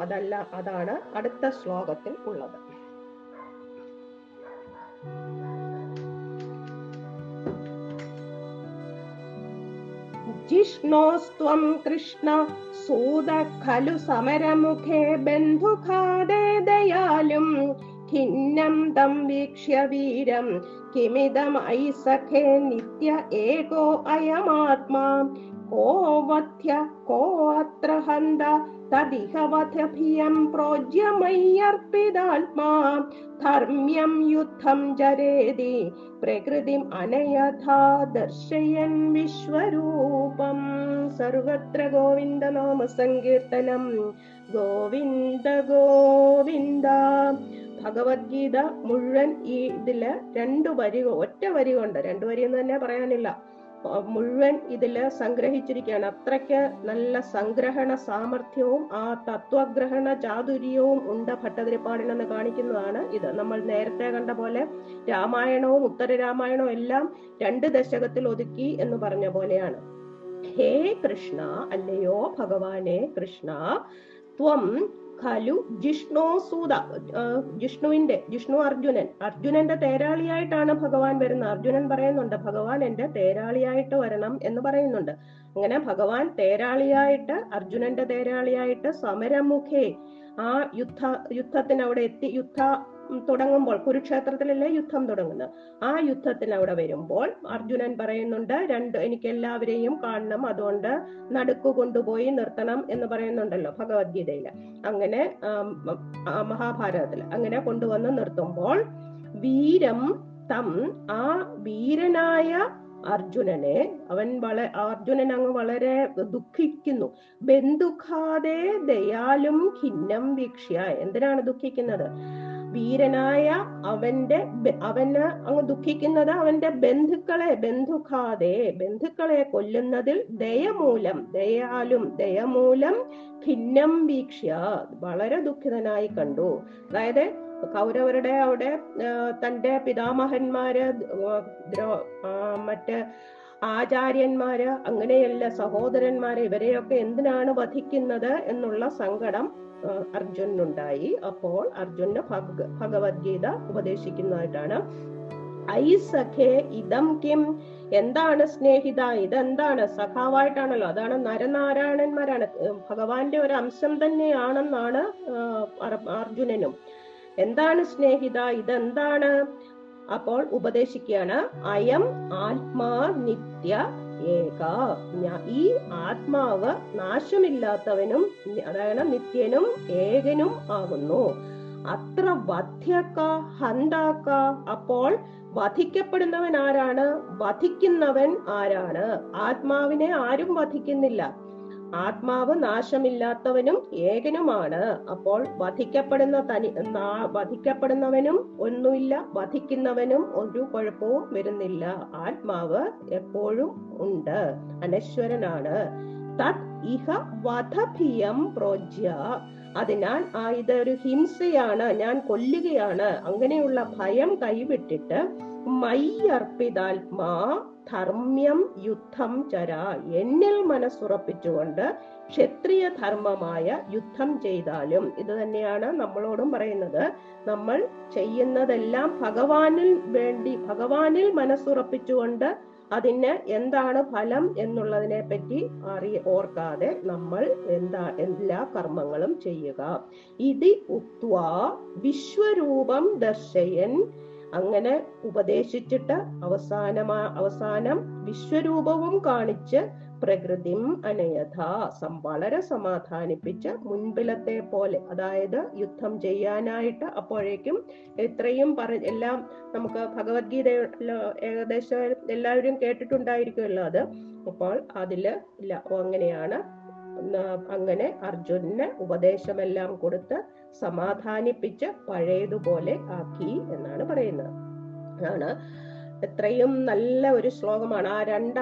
അതല്ല അതാണ് അടുത്ത ശ്ലോകത്തിൽ ഉള്ളത്. ജിഷ്ണോസ്ത്വം കൃഷ്ണ സൂത ഖലു സമരമുഖേ ബന്ധുഖാദേ ദയാലും खिन्नं तं वीक्ष्य वीरं किमिदमयि सखे नित्य एको अयमात्मा। को वध्य को अत्र हन्त तदिह वधभियं प्रोज्य मय्यर्पितात्मा धर्म्यं युद्धं जरेदि प्रकृतिम् अनयथा दर्शयन् विश्वरूपम्। सर्वत्र गोविन्द नाम सङ्कीर्तनं गोविन्द गोविन्द। ഭഗവത്ഗീത മുഴുവൻ ഈ ഇതിൽ രണ്ടു വരി ഒറ്റ വരി കൊണ്ട് രണ്ടു വരി എന്ന് തന്നെ പറയാനില്ല. മുഴുവൻ ഇതിൽ സംഗ്രഹിച്ചിരിക്കുകയാണ്. അത്രയ്ക്ക് നല്ല സംഗ്രഹണ സാമർഥ്യവും ആ തത്വഗ്രഹണ ചാതുര്യവും ഉണ്ട് ഭട്ടതിരിപ്പാടിനെന്ന് കാണിക്കുന്നതാണ് ഇത്. നമ്മൾ നേരത്തെ കണ്ട പോലെ രാമായണവും ഉത്തര രാമായണവും എല്ലാം രണ്ട് ദശകത്തിൽ ഒതുക്കി എന്ന് പറഞ്ഞ പോലെയാണ്. ഹേ കൃഷ്ണ അല്ലയോ ഭഗവാനെ കൃഷ്ണ ത്വം ഖലു ജിഷ്ണു സൂത ജിഷ്ണുവിന്റെ ജിഷ്ണു അർജുനൻ. അർജുനന്റെ തേരാളിയായിട്ടാണ് ഭഗവാൻ വരുന്നത്. അർജുനൻ പറയുന്നുണ്ട് ഭഗവാൻ എന്റെ തേരാളിയായിട്ട് വരണം എന്ന് പറയുന്നുണ്ട്. അങ്ങനെ ഭഗവാൻ തേരാളിയായിട്ട് അർജുനന്റെ തേരാളിയായിട്ട് സമരമുഖേ ആ യുദ്ധ യുദ്ധത്തിന് അവിടെ എത്തി യുദ്ധ തുടങ്ങുമ്പോൾ കുരുക്ഷേത്രത്തിലല്ലേ യുദ്ധം തുടങ്ങുന്നത്? ആ യുദ്ധത്തിന് അവിടെ വരുമ്പോൾ അർജുനൻ പറയുന്നുണ്ട് രണ്ട് എനിക്ക് എല്ലാവരെയും കാണണം അതുകൊണ്ട് നടുക്കു കൊണ്ടുപോയി നിർത്തണം എന്ന് പറയുന്നുണ്ടല്ലോ ഭഗവത്ഗീതയിൽ അങ്ങനെ മഹാഭാരതത്തിൽ അങ്ങനെ കൊണ്ടുവന്ന് നിർത്തുമ്പോൾ വീരം തം ആ വീരനായ അർജുനനെ അവൻ വള അർജുനൻ അങ്ങ് വളരെ ദുഃഖിക്കുന്നു. ബന്ധുഖാതെ ദയാലും ഖിന്നം വീക്ഷ്യ എന്തിനാണ് ദുഃഖിക്കുന്നത്? വീരനായ അവന്റെ അവന് അങ്ങ് ദുഃഖിക്കുന്നത് അവന്റെ ബന്ധുക്കളെ ബന്ധുഖാതെ ബന്ധുക്കളെ കൊല്ലുന്നതിൽ ദയമൂലം ദയാലും ദയമൂലം ഭിന്നം വീക്ഷ്യ. വളരെ ദുഃഖിതനായി കണ്ടു. അതായത് കൗരവരുടെ അവിടെ തന്റെ പിതാമഹന്മാര് മറ്റ് ആചാര്യന്മാര് അങ്ങനെയല്ല സഹോദരന്മാര് ഇവരെയൊക്കെ എന്തിനാണ് വധിക്കുന്നത് എന്നുള്ള സങ്കടം അർജുനുണ്ടായി അപ്പോൾ അർജുന് ഭഗ ഭഗവത്ഗീത ഉപദേശിക്കുന്നതായിട്ടാണ്. ഐ സഖേ ഇതം കിം. എന്താണ് സ്നേഹിത? ഇതെന്താണ്? സഖാവായിട്ടാണല്ലോ. അതാണ് നരനാരായണന്മാരാണ്. ഭഗവാന്റെ ഒരു അംശം തന്നെയാണെന്നാണ് അർജുനനും. എന്താണ് സ്നേഹിത? ഇതെന്താണ്? അപ്പോൾ ഉപദേശിക്കുകയാണ്. അയം ആത്മാ നിത്യ ഏക ഈ ആത്മാവ് നാശമില്ലാത്തവനും അതായത് നിത്യനും ഏകനും ആകുന്നു. അത്ര വധ്യക്ക ഹന്താക്ക അപ്പോൾ വധിക്കപ്പെടുന്നവൻ ആരാണ്? വധിക്കുന്നവൻ ആരാണ്? ആത്മാവിനെ ആരും വധിക്കുന്നില്ല. ആത്മാവ് നാശമില്ലാത്തവനും ഏകനുമാണ്. അപ്പോൾ വധിക്കപ്പെടുന്ന തനി വധിക്കപ്പെടുന്നവനും ഒന്നുമില്ല വധിക്കുന്നവനും ഒരു കുഴപ്പവും വരുന്നില്ല. ആത്മാവ് എപ്പോഴും ഉണ്ട് അനശ്വരനാണ്. തത് ഇഹ വധഭിയം പ്രോജ്യ. അതിനാൽ ആ ഇതൊരു ഹിംസയാണ് ഞാൻ കൊല്ലുകയാണ്. അങ്ങനെയുള്ള ഭയം കൈവിട്ടിട്ട് മയ്യർപ്പിതാത്മാ ധർമ്മ്യം യുദ്ധം ചര. എന്നിൽ മനസ്സുറപ്പിച്ചുകൊണ്ട് ക്ഷത്രിയ ധർമ്മമായ യുദ്ധം ചെയ്താലും ഇത് തന്നെയാണ് നമ്മളോടും പറയുന്നത് നമ്മൾ ചെയ്യുന്നതെല്ലാം ഭഗവാനിൽ വേണ്ടി ഭഗവാനിൽ മനസ്സുറപ്പിച്ചുകൊണ്ട് അതിന് എന്താണ് ഫലം എന്നുള്ളതിനെ പറ്റി അറി ഓർക്കാതെ നമ്മൾ എന്താ എല്ലാ കർമ്മങ്ങളും ചെയ്യുക. ഇതി ഉക്വാ വിശ്വരൂപം ദർശയൻ അങ്ങനെ ഉപദേശിച്ചിട്ട് അവസാനമാ അവസാനം വിശ്വരൂപവും കാണിച്ച് പ്രകൃതി അനയഥ സം വളരെ സമാധാനിപ്പിച്ച് മുൻപിലത്തെ പോലെ അതായത് യുദ്ധം ചെയ്യാനായിട്ട് അപ്പോഴേക്കും എത്രയും പറ എല്ലാം നമുക്ക് ഭഗവത്ഗീത ഏകദേശം എല്ലാവരും കേട്ടിട്ടുണ്ടായിരിക്കുമല്ലോ അത്. അപ്പോൾ അതിൽ ഇല്ല. അങ്ങനെയാണ് അങ്ങനെ അർജുനന് ഉപദേശമെല്ലാം കൊടുത്ത് സമാധാനിപ്പിച്ച് പഴയതുപോലെ ആക്കി എന്നാണ് പറയുന്നത്. അതാണ് എത്രയും നല്ല ഒരു ശ്ലോകമാണ്. ആ രണ്ട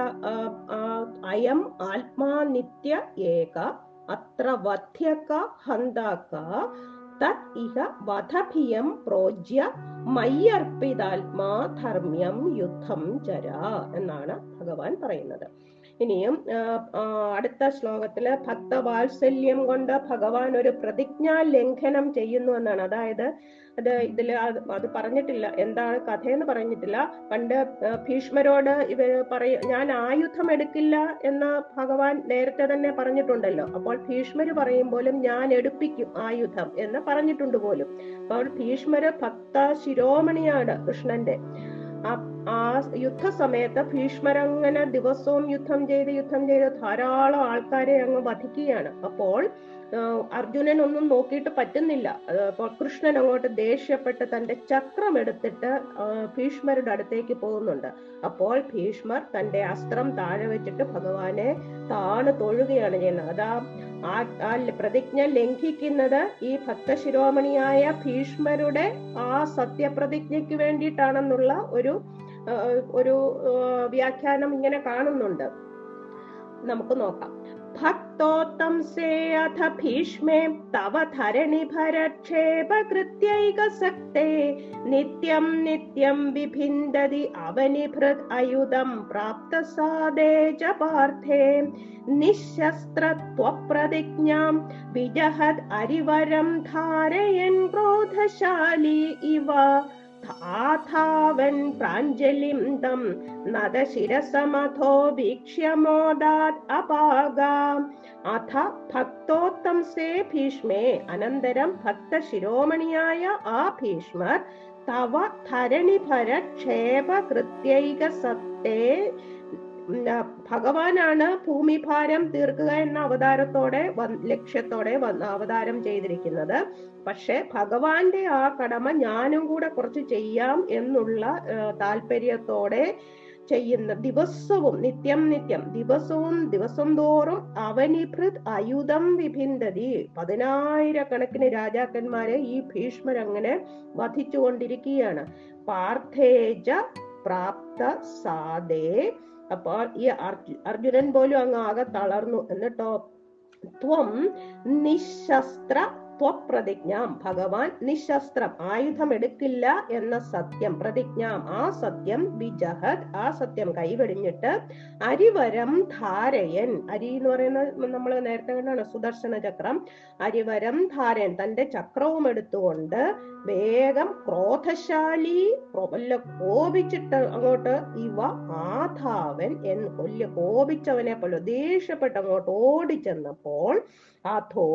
അയം ആത്മാ നിത്യ ഏക അത്ര വധ്യക ഹന്താക്ക തത് ഇഹ വധഭിയം പ്രോജ്യ മയ്യർപ്പിതാത്മാ ധർമ്മ്യം യുദ്ധം ചര എന്നാണ് ഭഗവാൻ പറയുന്നത്. ഇനിയും അടുത്ത ശ്ലോകത്തിൽ ഭക്തവാത്സല്യം കൊണ്ട് ഭഗവാൻ ഒരു പ്രതിജ്ഞാ ലംഘനം ചെയ്യുന്നു എന്നാണ്. അതായത് അത് ഇതിൽ അത് പറഞ്ഞിട്ടില്ല. എന്താണ് കഥയെന്ന് പറഞ്ഞിട്ടില്ല. പണ്ട് ഭീഷ്മരോട് ഇവർ പറയ ഞാൻ ആയുധം എടുക്കില്ല എന്ന് ഭഗവാൻ നേരത്തെ തന്നെ പറഞ്ഞിട്ടുണ്ടല്ലോ. അപ്പോൾ ഭീഷ്മര് പറയും പോലും ഞാൻ എടുപ്പിക്കും ആയുധം എന്ന് പറഞ്ഞിട്ടുണ്ട് പോലും. അപ്പോൾ ഭീഷ്മര് ഭക്ത ശിരോമണിയാണ് കൃഷ്ണന്റെ. ആ യുദ്ധസമയത്ത് ഭീഷ്മരങ്ങനെ ദിവസവും യുദ്ധം ചെയ്ത് യുദ്ധം ചെയ്ത് ധാരാളം ആൾക്കാരെ അങ്ങ് വധിക്കുകയാണ്. അപ്പോൾ അർജുനൻ ഒന്നും നോക്കിയിട്ട് പറ്റുന്നില്ല. അപ്പോൾ കൃഷ്ണൻ അങ്ങോട്ട് ദേഷ്യപ്പെട്ട് തന്റെ ചക്രം എടുത്തിട്ട് ഭീഷ്മരുടെ അടുത്തേക്ക് പോകുന്നുണ്ട്. അപ്പോൾ ഭീഷ്മർ തന്റെ അസ്ത്രം താഴെ വെച്ചിട്ട് ഭഗവാനെ താണു തൊഴുകയാണ് ചെയ്യുന്നത്. അതാ ആ പ്രതിജ്ഞ ലംഘിക്കുന്നത് ഈ ഭക്തശിരോമണിയായ ഭീഷ്മരുടെ ആ സത്യപ്രതിജ്ഞയ്ക്ക് വേണ്ടിയിട്ടാണെന്നുള്ള ഒരു ഒരു വ്യാഖ്യാനം ഇങ്ങനെ കാണുന്നുണ്ട്. നമുക്ക് നോക്കാം. भक्तोत्तम् से अथ भीष्मे तव धरणि भरक्षेपकृत्यैकशक्ते नित्यम् नित्यम् विभिन्दति अवनिभृत् अयुधम् प्राप्तसादे च पार्थे निःशस्त्र त्वप्रतिज्ञाम् विजहद् अरिवरम् धारयन् क्रोधशाली इव। ഇവ പ്രാഞ്ജലിന്തം നദശിരസമഥോ വീക്ഷ്യമോദാത് അപാഗാം. അഥ ഭക്തോത്തംസേ ഭീഷ്മേ അനന്തരം ഭക്തശിരോമണിയായ ആ ഭീഷ്മർ തവ ധരണിഭര ക്ഷേപ കൃത്യൈക സത്തേ ഭഗവാനാണ് ഭൂമിഭാരം തീർക്കുക എന്ന അവതാരത്തോടെ ലക്ഷ്യത്തോടെ അവതാരം ചെയ്തിരിക്കുന്നത്. പക്ഷെ ഭഗവാന്റെ ആ കടമ ഞാനും കൂടെ കുറച്ച് ചെയ്യാം എന്നുള്ള താല്പര്യത്തോടെ ചെയ്യുന്ന ദിവസവും നിത്യം നിത്യം ദിവസവും ദിവസം തോറും അവനിഭൃത് അയുധം വിഭിന്തതി. പതിനായിരക്കണക്കിന് രാജാക്കന്മാരെ ഈ ഭീഷ്മർ അങ്ങനെ വധിച്ചുകൊണ്ടിരിക്കുകയാണ്. പാർത്ഥേജ പ്രാപ്ത സാദേ അപ്പോൾ ഈ അർജുനൻ പോലും അങ്ങ് ആകെ തളർന്നു. എന്നിട്ടോ ത്വം നിശസ്ത്ര ത്വപ്രതിജ്ഞാം ഭഗവാൻ നിശസ്ത്രം. ആയുധം എടുക്കില്ല എന്ന സത്യം. പ്രതിജ്ഞാം. ആ സത്യം വിജഹത് ആ സത്യം കൈവെടിഞ്ഞിട്ട് അരിവരം ധാരയൻ. അരി എന്ന് പറയുന്നത് നമ്മൾ നേരത്തെ കണ്ടാണ് സുദർശന ചക്രം. അരിവരം ധാരയൻ. തന്റെ ചക്രവും എടുത്തുകൊണ്ട് വേഗം ക്രോധശാലി വല്ല കോപിച്ചിട്ട് അങ്ങോട്ട് ഇവ ആധാവൻ എന്ന് കൊല്ല. കോപിച്ചവനെ പോലെ ദേഷ്യപ്പെട്ട് അങ്ങോട്ട് ഓടിച്ചെന്നപ്പോൾ അഥോ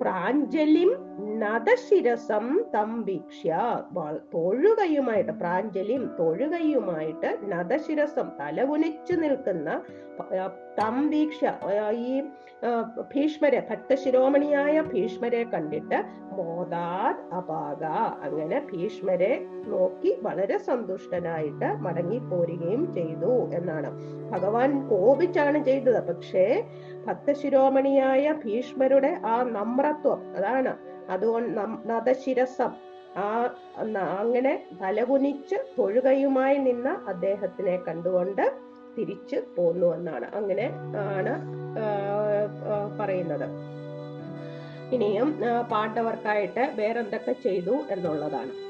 പ്രാഞ്ജലിം നദശിരസം തം വീക്ഷ്യ. തൊഴുകയുമായിട്ട് പ്രാഞ്ജലിം തൊഴുകയുമായിട്ട് നദശിരസം തലകുനിച്ചു നിൽക്കുന്ന തം വീക്ഷ ഈ ഭീഷ്മരെ ഭക്തശിരോമണിയായ ഭീഷ്മരെ കണ്ടിട്ട് മോദാത് അപാക അങ്ങനെ ഭീഷ്മരെ നോക്കി വളരെ സന്തുഷ്ടനായിട്ട് മടങ്ങി പോരുകയും ചെയ്തു എന്നാണ്. ഭഗവാൻ കോപിച്ചാണ് ചെയ്തത്. പക്ഷേ ഭക്തശിരോമണിയായ ഭീഷ്മരുടെ ആ നമ്രത്വം. അതാണ്. അതുകൊണ്ട് നദശിരസം. ആ അങ്ങനെ തലകുനിച്ച് തൊഴുകയുമായി നിന്ന അദ്ദേഹത്തിനെ കണ്ടുകൊണ്ട് തിരിച്ചു പോന്നു എന്നാണ്. അങ്ങനെ ആണ് പറയുന്നത്. ഇനിയും പാണ്ഡവർക്കായിട്ട് വേറെന്തൊക്കെ ചെയ്തു എന്നുള്ളതാണ്.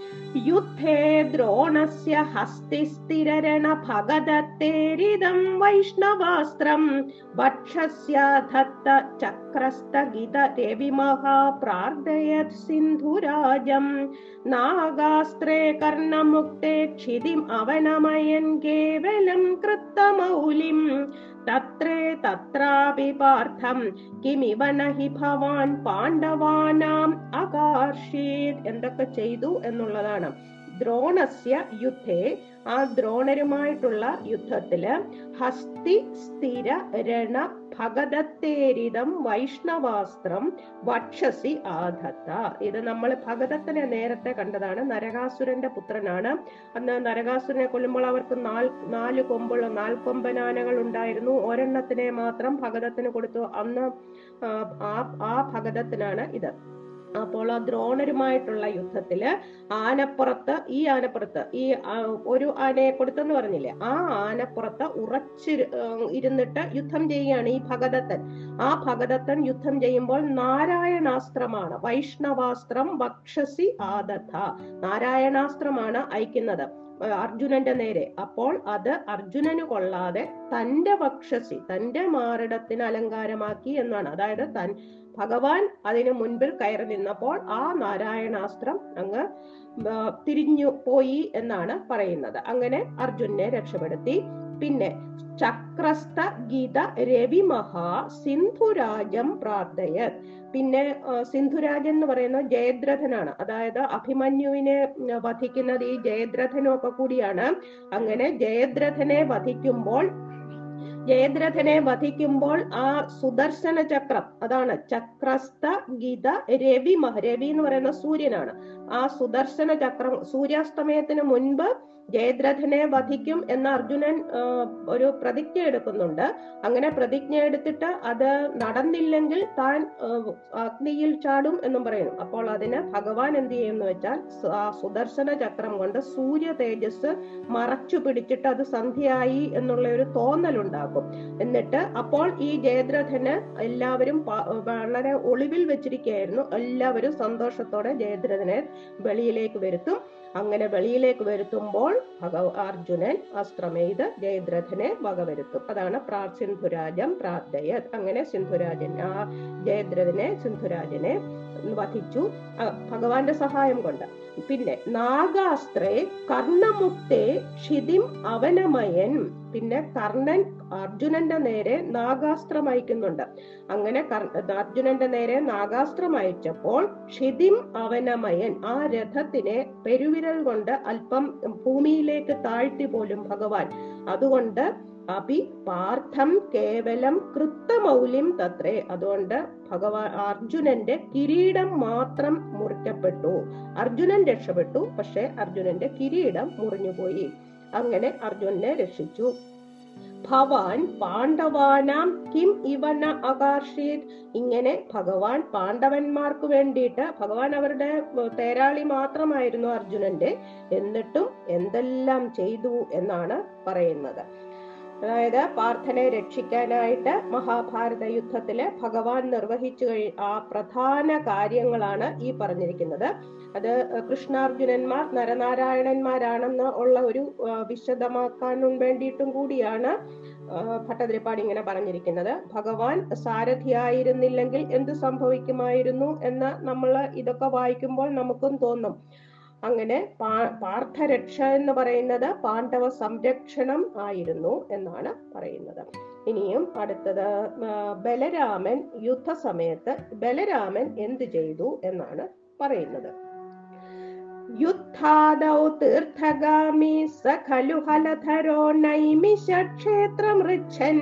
युद्धे द्रोणस्य हस्ति स्थिररण भगदत्तेरिदं वैष्णवास्त्रम् वक्षस्य धत्त चक्रस्त गीत प्रार्थयत् सिन्धुराजम् नागास्त्रे कर्णमुक्ते क्षिदिम् अवनमयन् केवलं कृतमौलिम् തത്രേ തത്രാപി പാർത്ഥം കിമിവ നഹി ഭവാൻ പാണ്ഡവാനാം അകാർഷീത് എന്തൊക്കെ ചെയ്തു എന്നുള്ളതാണ്. ദ്രോണസ്യ യുദ്ധേ ആ ദ്രോണരുമായിട്ടുള്ള യുദ്ധത്തിൽ ഹസ്തി സ്ഥിര രണ ഭഗതത്തേരിതം വൈഷ്ണവാസ്ത്രം വക്ഷസി ആധത്ത ഇത് നമ്മൾ ഭഗതത്തിനെ നേരത്തെ കണ്ടതാണ്. നരകാസുരന്റെ പുത്രനാണ്. അന്ന് നരകാസുരനെ കൊല്ലുമ്പോൾ അവർക്ക് നാല് നാല് കൊമ്പുള്ള നാൽക്കൊമ്പനാനകൾ ഉണ്ടായിരുന്നു. ഒരെണ്ണത്തിനെ മാത്രം ഭഗതത്തിന് കൊടുത്തു. അന്ന് ആ, ആ ഇത്. അപ്പോൾ ആ ദ്രോണരുമായിട്ടുള്ള യുദ്ധത്തിൽ ആനപ്പുറത്ത് ഈ ആനപ്പുറത്ത് ഈ ഒരു ആനയെ കൊടുത്തെന്ന് പറഞ്ഞില്ലേ? ആ ആനപ്പുറത്ത് ഉറച്ചു ഇരുന്നിട്ട് യുദ്ധം ചെയ്യുകയാണ് ഈ ഭഗതത്തൻ. ആ ഭഗതത്തൻ യുദ്ധം ചെയ്യുമ്പോൾ നാരായണാസ്ത്രമാണ്. വൈഷ്ണവാസ്ത്രം വക്ഷസി ആദത്ത. നാരായണാസ്ത്രമാണ് അയക്കുന്നത് അർജുനന്റെ നേരെ. അപ്പോൾ അത് അർജുനന് കൊള്ളാതെ തന്റെ വക്ഷസി തന്റെ മാറിടത്തിന് അലങ്കാരമാക്കി എന്നാണ്. അതായത് തൻ ഭഗവാൻ അതിനു മുൻപിൽ കയറി നിന്നപ്പോൾ ആ നാരായണാസ്ത്രം അങ്ങ് തിരിഞ്ഞു പോയി എന്നാണ് പറയുന്നത്. അങ്ങനെ അർജുനെ രക്ഷപ്പെടുത്തി. പിന്നെ ചക്രസ്ഥ ഗീത രവി മഹാ സിന്ധുരാജം പ്രാർത്ഥയത് പിന്നെ സിന്ധുരാജൻ എന്ന് പറയുന്നത് ജയദ്രഥനാണ്. അതായത് അഭിമന്യുവിനെ വധിക്കുന്നത് ഈ ജയദ്രഥനും ഒക്കെ കൂടിയാണ്. അങ്ങനെ ജയദ്രഥനെ വധിക്കുമ്പോൾ ജയദ്രഥനെ വധിക്കുമ്പോൾ ആ സുദർശന ചക്രം അതാണ് ചക്രസ്ഥ ഗീത രവി മഹ രവി എന്ന് പറയുന്ന സൂര്യനാണ്. ആ സുദർശന ചക്രം സൂര്യാസ്തമയത്തിന് മുൻപ് ജയദ്രഥനെ വധിക്കും എന്ന് അർജുനൻ ഒരു പ്രതിജ്ഞ എടുക്കുന്നുണ്ട്. അങ്ങനെ പ്രതിജ്ഞ എടുത്തിട്ട് അത് നടന്നില്ലെങ്കിൽ താൻ അഗ്നിയിൽ ചാടും എന്നും പറയുന്നു. അപ്പോൾ അതിന് ഭഗവാൻ എന്ത് ചെയ്യുമെന്ന് വെച്ചാൽ സുദർശന ചക്രം കൊണ്ട് സൂര്യ തേജസ് മറച്ചു പിടിച്ചിട്ട് അത് സന്ധ്യയായി എന്നുള്ള ഒരു തോന്നലുണ്ടാക്കും എന്നിട്ട് അപ്പോൾ ഈ ജയദ്രഥന് എല്ലാവരും വളരെ ഒളിവിൽ വെച്ചിരിക്കുകയായിരുന്നു. എല്ലാവരും സന്തോഷത്തോടെ ജയദ്രഥനെ വെളിയിലേക്ക് വരുത്തും. അങ്ങനെ വെളിയിലേക്ക് വരുത്തുമ്പോൾ ഭഗവ അർജുനൻ അസ്ത്രമെയ്ത് ജയദ്രഥനെ വകവരുത്തും. അതാണ് പ്രാ സിന്ധുരാജം പ്രാർത്ഥയത് അങ്ങനെ സിന്ധുരാജൻ ആ ജയദ്രഥനെ സിന്ധുരാജനെ വധിച്ചു. ഭഗവാന്റെ സഹായം കൊണ്ട്. പിന്നെ നാഗാസ്ത്രേ കർണമുക്തേ ക്ഷിതിം അവനമയൻ. പിന്നെ കർണൻ അർജുനന്റെ നേരെ നാഗാസ്ത്രം അയക്കുന്നുണ്ട്. അങ്ങനെ അർജുനന്റെ നേരെ നാഗാസ്ത്രം അയച്ചപ്പോൾ ക്ഷിതിം അവനമയൻ ആ രഥത്തിനെ പെരുവിരൽ കൊണ്ട് അല്പം ഭൂമിയിലേക്ക് താഴ്ത്തി പോലും ഭഗവാൻ. അതുകൊണ്ട് അഭി പാർത്ഥം കേവലം കൃത്തമൗല്യം തത്രേ. അതുകൊണ്ട് ഭഗവാൻ അർജുനന്റെ കിരീടം മാത്രം മുറിക്കപ്പെട്ടു. അർജുനൻ രക്ഷപ്പെട്ടു പക്ഷെ അർജുനന്റെ കിരീടം മുറിഞ്ഞുപോയി. അങ്ങനെ അർജുനനെ രക്ഷിച്ചു. ഭവാൻ പാണ്ഡവാനാം കിം ഇവന അകാർഷീത്. ഇങ്ങനെ ഭഗവാൻ പാണ്ഡവന്മാർക്ക് വേണ്ടിയിട്ട് ഭഗവാൻ അവരുടെ തേരാളി മാത്രമായിരുന്നു അർജുനന്റെ എന്നിട്ടും എന്തെല്ലാം ചെയ്തു എന്നാണ് പറയുന്നത്. അതായത് പാർത്ഥനെ രക്ഷിക്കാനായിട്ട് മഹാഭാരത യുദ്ധത്തിൽ ഭഗവാൻ നിർവഹിച്ചു കഴി ആ പ്രധാന കാര്യങ്ങളാണ് ഈ പറഞ്ഞിരിക്കുന്നത്. അത് കൃഷ്ണാർജുനന്മാർ നരനാരായണന്മാരാണെന്ന് ഉള്ള ഒരു വിശദമാക്കാനും വേണ്ടിയിട്ടും കൂടിയാണ് ഭട്ടതിരിപ്പാട് ഇങ്ങനെ പറഞ്ഞിരിക്കുന്നത്. ഭഗവാൻ സാരഥിയായിരുന്നില്ലെങ്കിൽ എന്ത് സംഭവിക്കുമായിരുന്നു എന്ന് നമ്മൾ ഇതൊക്കെ വായിക്കുമ്പോൾ നമുക്കും തോന്നും. അങ്ങനെ പാർത്ഥരക്ഷ എന്ന് പറയുന്നത് പാണ്ഡവ സംരക്ഷണം ആയിരുന്നു എന്നാണ് പറയുന്നത്. ഇനിയും അടുത്തത് ബലരാമൻ യുദ്ധസമയത്ത് ബലരാമൻ എന്ത് ചെയ്തു എന്നാണ് പറയുന്നത്. യുദ്ധാദൗ തീർത്ഥഗാമി സഖലു ഹലധരോ നൈമിഷ നൈമിഷക്ഷേത്രമൃച്ഛൻ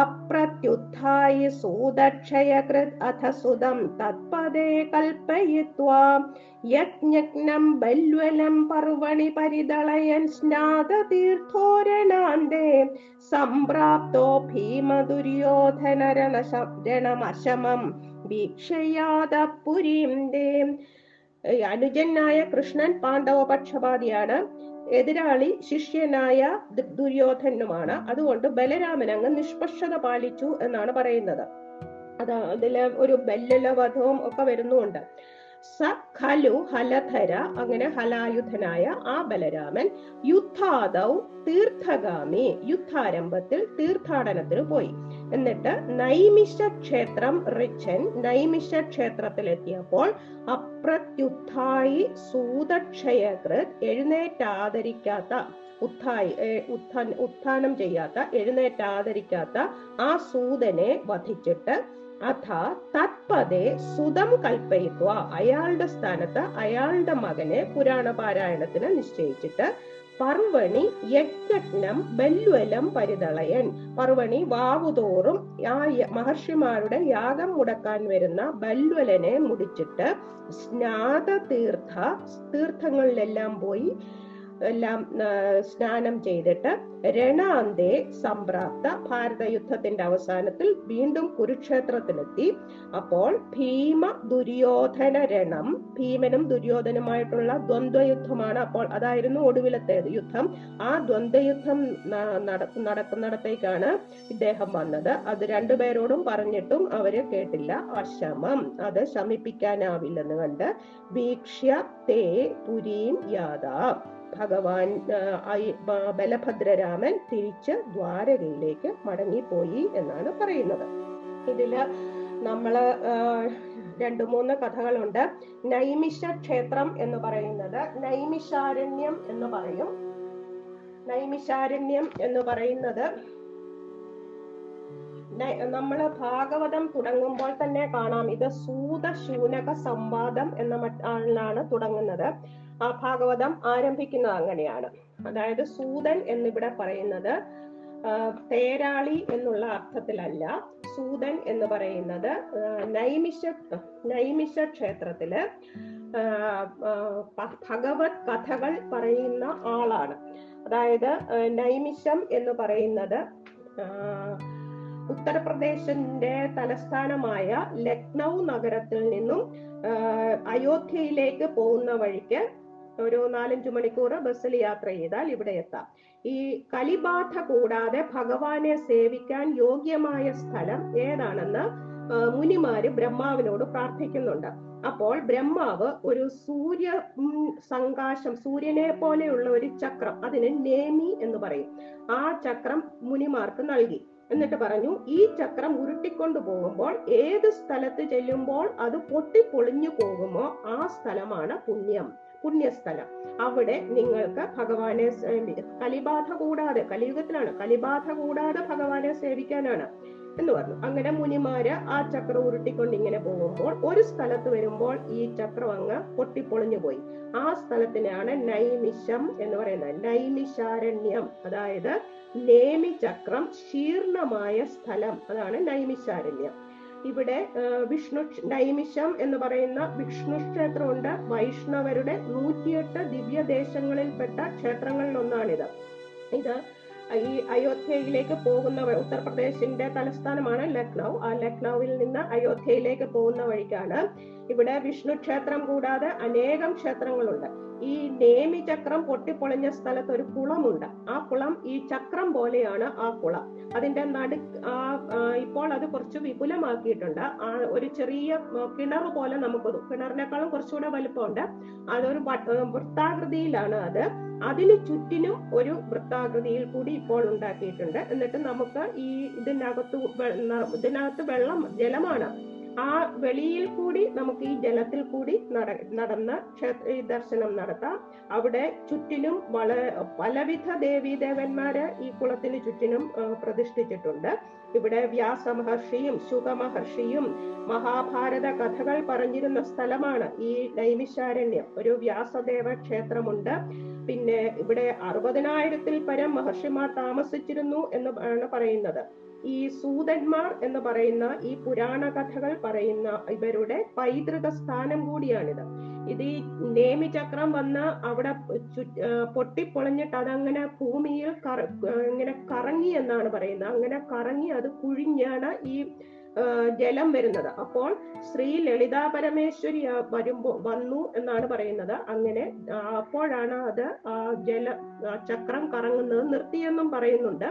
അപ്രത്യുത്ഥായി സൂതക്ഷയകൃത് അഥ സുതം തത്പദേ കൽപ്പയിത്വാ. യജ്ഞഗ്നം ബല്വലം പർവണി പരിതളയൻ സ്നാത തീർത്ഥോരണാന്തേ സംപ്രാപ്തോ ഭീമ വീക്ഷയാത പുരീം ദേ. ഈ അനുജനായ കൃഷ്ണൻ പാണ്ഡവ പക്ഷപാതിയാണ് എതിരാളി ശിഷ്യനായ ദുര്യോധനുമാണ് അതുകൊണ്ട് ബലരാമൻ അങ്ങ് നിഷ്പക്ഷത പാലിച്ചു എന്നാണ് പറയുന്നത്. അതാ അതിൽ ഒരു ബല്ലുല വധവും ഒക്കെ വരുന്നുമുണ്ട് സ ഖലു ഹലധര അങ്ങനെ ഹലായുധനായ ആ ബലരാമൻ യുദ്ധാദൗ തീർത്ഥഗാമി യുദ്ധാരംഭത്തിൽ തീർത്ഥാടനത്തിന് പോയി. എന്നിട്ട് നൈമിഷ ക്ഷേത്രം റിച്ചൻ നൈമിഷ ക്ഷേത്രത്തിലെത്തിയപ്പോൾ അപ്രത്യുത്ഥായി സൂതക്ഷയകൃത് എഴുന്നേറ്റാദരിക്കാത്ത ഉത്ഥായി ഉത്ഥാനം ചെയ്യാത്ത എഴുന്നേറ്റാദരിക്കാത്ത ആ സൂതനെ വധിച്ചിട്ട് അഥ തത്പദേ സുതം കൽപ്പയിക്കുക അയാളുടെ സ്ഥാനത്ത് അയാളുടെ മകനെ പുരാണ പാരായണത്തിന് നിശ്ചയിച്ചിട്ട് പർവണി യജ്ഞം ബല്വലം പരിതളയൻ. പർവണി വാവുതോറും ആ മഹർഷിമാരുടെ യാഗം മുടക്കാൻ വരുന്ന ബല്വലനെ മുടിച്ചിട്ട് സ്നാത തീർത്ഥ തീർത്ഥങ്ങളിലെല്ലാം പോയി എല്ലാം സ്നാനം ചെയ്തിട്ട് രണാന്തേ സംപ്രാപ്ത ഭാരത യുദ്ധത്തിന്റെ അവസാനത്തിൽ വീണ്ടും കുരുക്ഷേത്രത്തിലെത്തി. അപ്പോൾ ഭീമ ദുര്യോധന രണം ഭീമനും ദുര്യോധനുമായിട്ടുള്ള ദ്വന്ദ്വയുദ്ധമാണ് അപ്പോൾ അതായിരുന്നു ഒടുവിലത്തേത് യുദ്ധം. ആ ദ്വന്ദ്വയുദ്ധം നടക്കുന്നിടത്തേക്കാണ് ഇദ്ദേഹം വന്നത്. അത് രണ്ടുപേരോടും പറഞ്ഞിട്ടും അവർ കേട്ടില്ല. അശമം അത് ശമിപ്പിക്കാനാവില്ലെന്ന് കണ്ട് വീക്ഷ്യ തേ പുരീം യാതാ ഭഗവാൻ ബലഭദ്രരാമൻ തിരിച്ച് ദ്വാരകയിലേക്ക് മടങ്ങിപ്പോയി എന്നാണ് പറയുന്നത്. ഇതിൽ നമ്മൾ രണ്ടു മൂന്ന് കഥകളുണ്ട്. നൈമിഷ ക്ഷേത്രം എന്ന് പറയുന്നത് നൈമിഷാരണ്യം എന്ന് പറയും. നൈമിഷാരണ്യം എന്ന് പറയുന്നത് നമ്മൾ ഭാഗവതം തുടങ്ങുമ്പോൾ തന്നെ കാണാം. ഇത് സൂതശൂനക സംവാദം എന്ന മറ്റാണ് തുടങ്ങുന്നത്. ആ ഭാഗവതം ആരംഭിക്കുന്നത് അങ്ങനെയാണ്. അതായത് സൂതൻ എന്നിവിടെ പറയുന്നത് തേരാളി എന്നുള്ള അർത്ഥത്തിലല്ല. സൂതൻ എന്ന് പറയുന്നത് നൈമിഷ നൈമിഷ ക്ഷേത്രത്തിൽ ഭഗവത് കഥകൾ പറയുന്ന ആളാണ്. അതായത് നൈമിഷം എന്ന് പറയുന്നത് ഉത്തർപ്രദേശിന്റെ തലസ്ഥാനമായ ലക്നൗ നഗരത്തിൽ നിന്നും അയോധ്യയിലേക്ക് പോകുന്ന വഴിക്ക് ഒരു നാലഞ്ചു മണിക്കൂർ ബസ്സിൽ യാത്ര ചെയ്താൽ ഇവിടെ എത്താം. ഈ കലിബാധ കൂടാതെ ഭഗവാനെ സേവിക്കാൻ യോഗ്യമായ സ്ഥലം ഏതാണെന്ന് മുനിമാര് ബ്രഹ്മാവിനോട് പ്രാർത്ഥിക്കുന്നുണ്ട്. അപ്പോൾ ബ്രഹ്മാവ് ഒരു സൂര്യ സങ്കാശം സൂര്യനെ പോലെയുള്ള ഒരു ചക്രം അതിന് നേമി എന്ന് പറയും. ആ ചക്രം മുനിമാർക്ക് നൽകി. എന്നിട്ട് പറഞ്ഞു ഈ ചക്രം ഉരുട്ടിക്കൊണ്ടു പോകുമ്പോൾ ഏത് സ്ഥലത്ത് ചെല്ലുമ്പോൾ അത് പൊട്ടിപ്പൊളിഞ്ഞു പോകുമോ ആ സ്ഥലമാണ് പുണ്യം. പുണ്യസ്ഥലം. അവിടെ നിങ്ങൾക്ക് ഭഗവാനെ കലിബാധ കൂടാതെ കലിയുഗത്തിലാണ് കലിബാധ കൂടാതെ ഭഗവാനെ സേവിക്കാനാണ് എന്ന് പറഞ്ഞു. അങ്ങനെ മുനിമാര് ആ ചക്രം ഉരുട്ടിക്കൊണ്ട് ഇങ്ങനെ പോകുമ്പോൾ ഒരു സ്ഥലത്ത് വരുമ്പോൾ ഈ ചക്രം അങ്ങ് പൊട്ടിപ്പൊളിഞ്ഞു പോയി. ആ സ്ഥലത്തിനാണ് നൈമിഷം എന്ന് പറയുന്നത്. നൈമിഷാരണ്യം അതായത് നേമി ചക്രം ശീർണമായ സ്ഥലം. അതാണ് നൈമിഷാരണ്യം. ഇവിടെ വിഷ്ണു നൈമിഷം എന്ന് പറയുന്ന വിഷ്ണു ക്ഷേത്രമുണ്ട്. വൈഷ്ണവരുടെ നൂറ്റിയെട്ട് ദിവ്യദേശങ്ങളിൽപ്പെട്ട ക്ഷേത്രങ്ങളിൽ ഒന്നാണിത് ഇത് ഈ അയോധ്യയിലേക്ക് പോകുന്ന ഉത്തർപ്രദേശിന്റെ തലസ്ഥാനമാണ് ലക്നൗ. ആ ലക്നൌവിൽ നിന്ന് അയോധ്യയിലേക്ക് പോകുന്ന വഴിക്കാണ്. ഇവിടെ വിഷ്ണു ക്ഷേത്രം കൂടാതെ അനേകം ക്ഷേത്രങ്ങളുണ്ട്. ഈ നേമി ചക്രം പൊട്ടിപ്പൊളിഞ്ഞ സ്ഥലത്ത് ഒരു കുളമുണ്ട്. ആ കുളം ഈ ചക്രം പോലെയാണ് ആ കുളം. അതിന്റെ നടു ഇപ്പോൾ അത് കുറച്ച് വിപുലമാക്കിയിട്ടുണ്ട്. ആ ഒരു ചെറിയ കിണർ പോലെ നമുക്ക് കിണറിനേക്കാളും കുറച്ചുകൂടെ വലുപ്പമുണ്ട്. അതൊരു വൃത്താകൃതിയിലാണ് അത്. അതിന് ചുറ്റിനും ഒരു വൃത്താകൃതിയിൽ കൂടി ഇപ്പോൾ ഉണ്ടാക്കിയിട്ടുണ്ട്. എന്നിട്ട് നമുക്ക് ഈ ഇതിനകത്ത് ഇതിനകത്ത് വെള്ളം ജലമാണ് ആ വെളിയിൽ കൂടി നമുക്ക് ഈ ജലത്തിൽ കൂടി നട നടന്ന് ക്ഷേത്ര ദർശനം നടത്താം. അവിടെ ചുറ്റിനും വള പലവിധ ദേവീദേവന്മാര് ഈ കുളത്തിന് ചുറ്റിനും പ്രതിഷ്ഠിച്ചിട്ടുണ്ട്. ഇവിടെ വ്യാസ മഹർഷിയും വ്യാസമഹർഷിയും ശുഖമഹർഷിയും മഹാഭാരത കഥകൾ പറഞ്ഞിരുന്ന സ്ഥലമാണ് ഈ നൈമിശാരണ്യം. ഒരു വ്യാസദേവ ക്ഷേത്രമുണ്ട്. പിന്നെ ഇവിടെ അറുപതിനായിരത്തിൽ പരം മഹർഷിമാർ താമസിച്ചിരുന്നു എന്ന് ആണ് പറയുന്നത്. ഈ സൂതന്മാർ എന്ന് പറയുന്ന ഈ പുരാണ കഥകൾ പറയുന്ന ഇവരുടെ പൈതൃക സ്ഥാനം കൂടിയാണിത്. ഇത് ഈ നേമി ചക്രം വന്ന് അവിടെ പൊട്ടിപ്പൊളിഞ്ഞിട്ട് അതങ്ങനെ ഭൂമിയിൽ ഇങ്ങനെ കറങ്ങി എന്നാണ് പറയുന്നത്. അങ്ങനെ കറങ്ങി അത് കുഴിഞ്ഞാണ് ഈ ജലം വരുന്നത്. അപ്പോൾ ശ്രീ ലളിതാ പരമേശ്വരി വരുമ്പോ വന്നു എന്നാണ് പറയുന്നത്. അങ്ങനെ അപ്പോഴാണ് അത് ജല ചക്രം കറങ്ങുന്നത് നിർത്തിയെന്നും പറയുന്നുണ്ട്.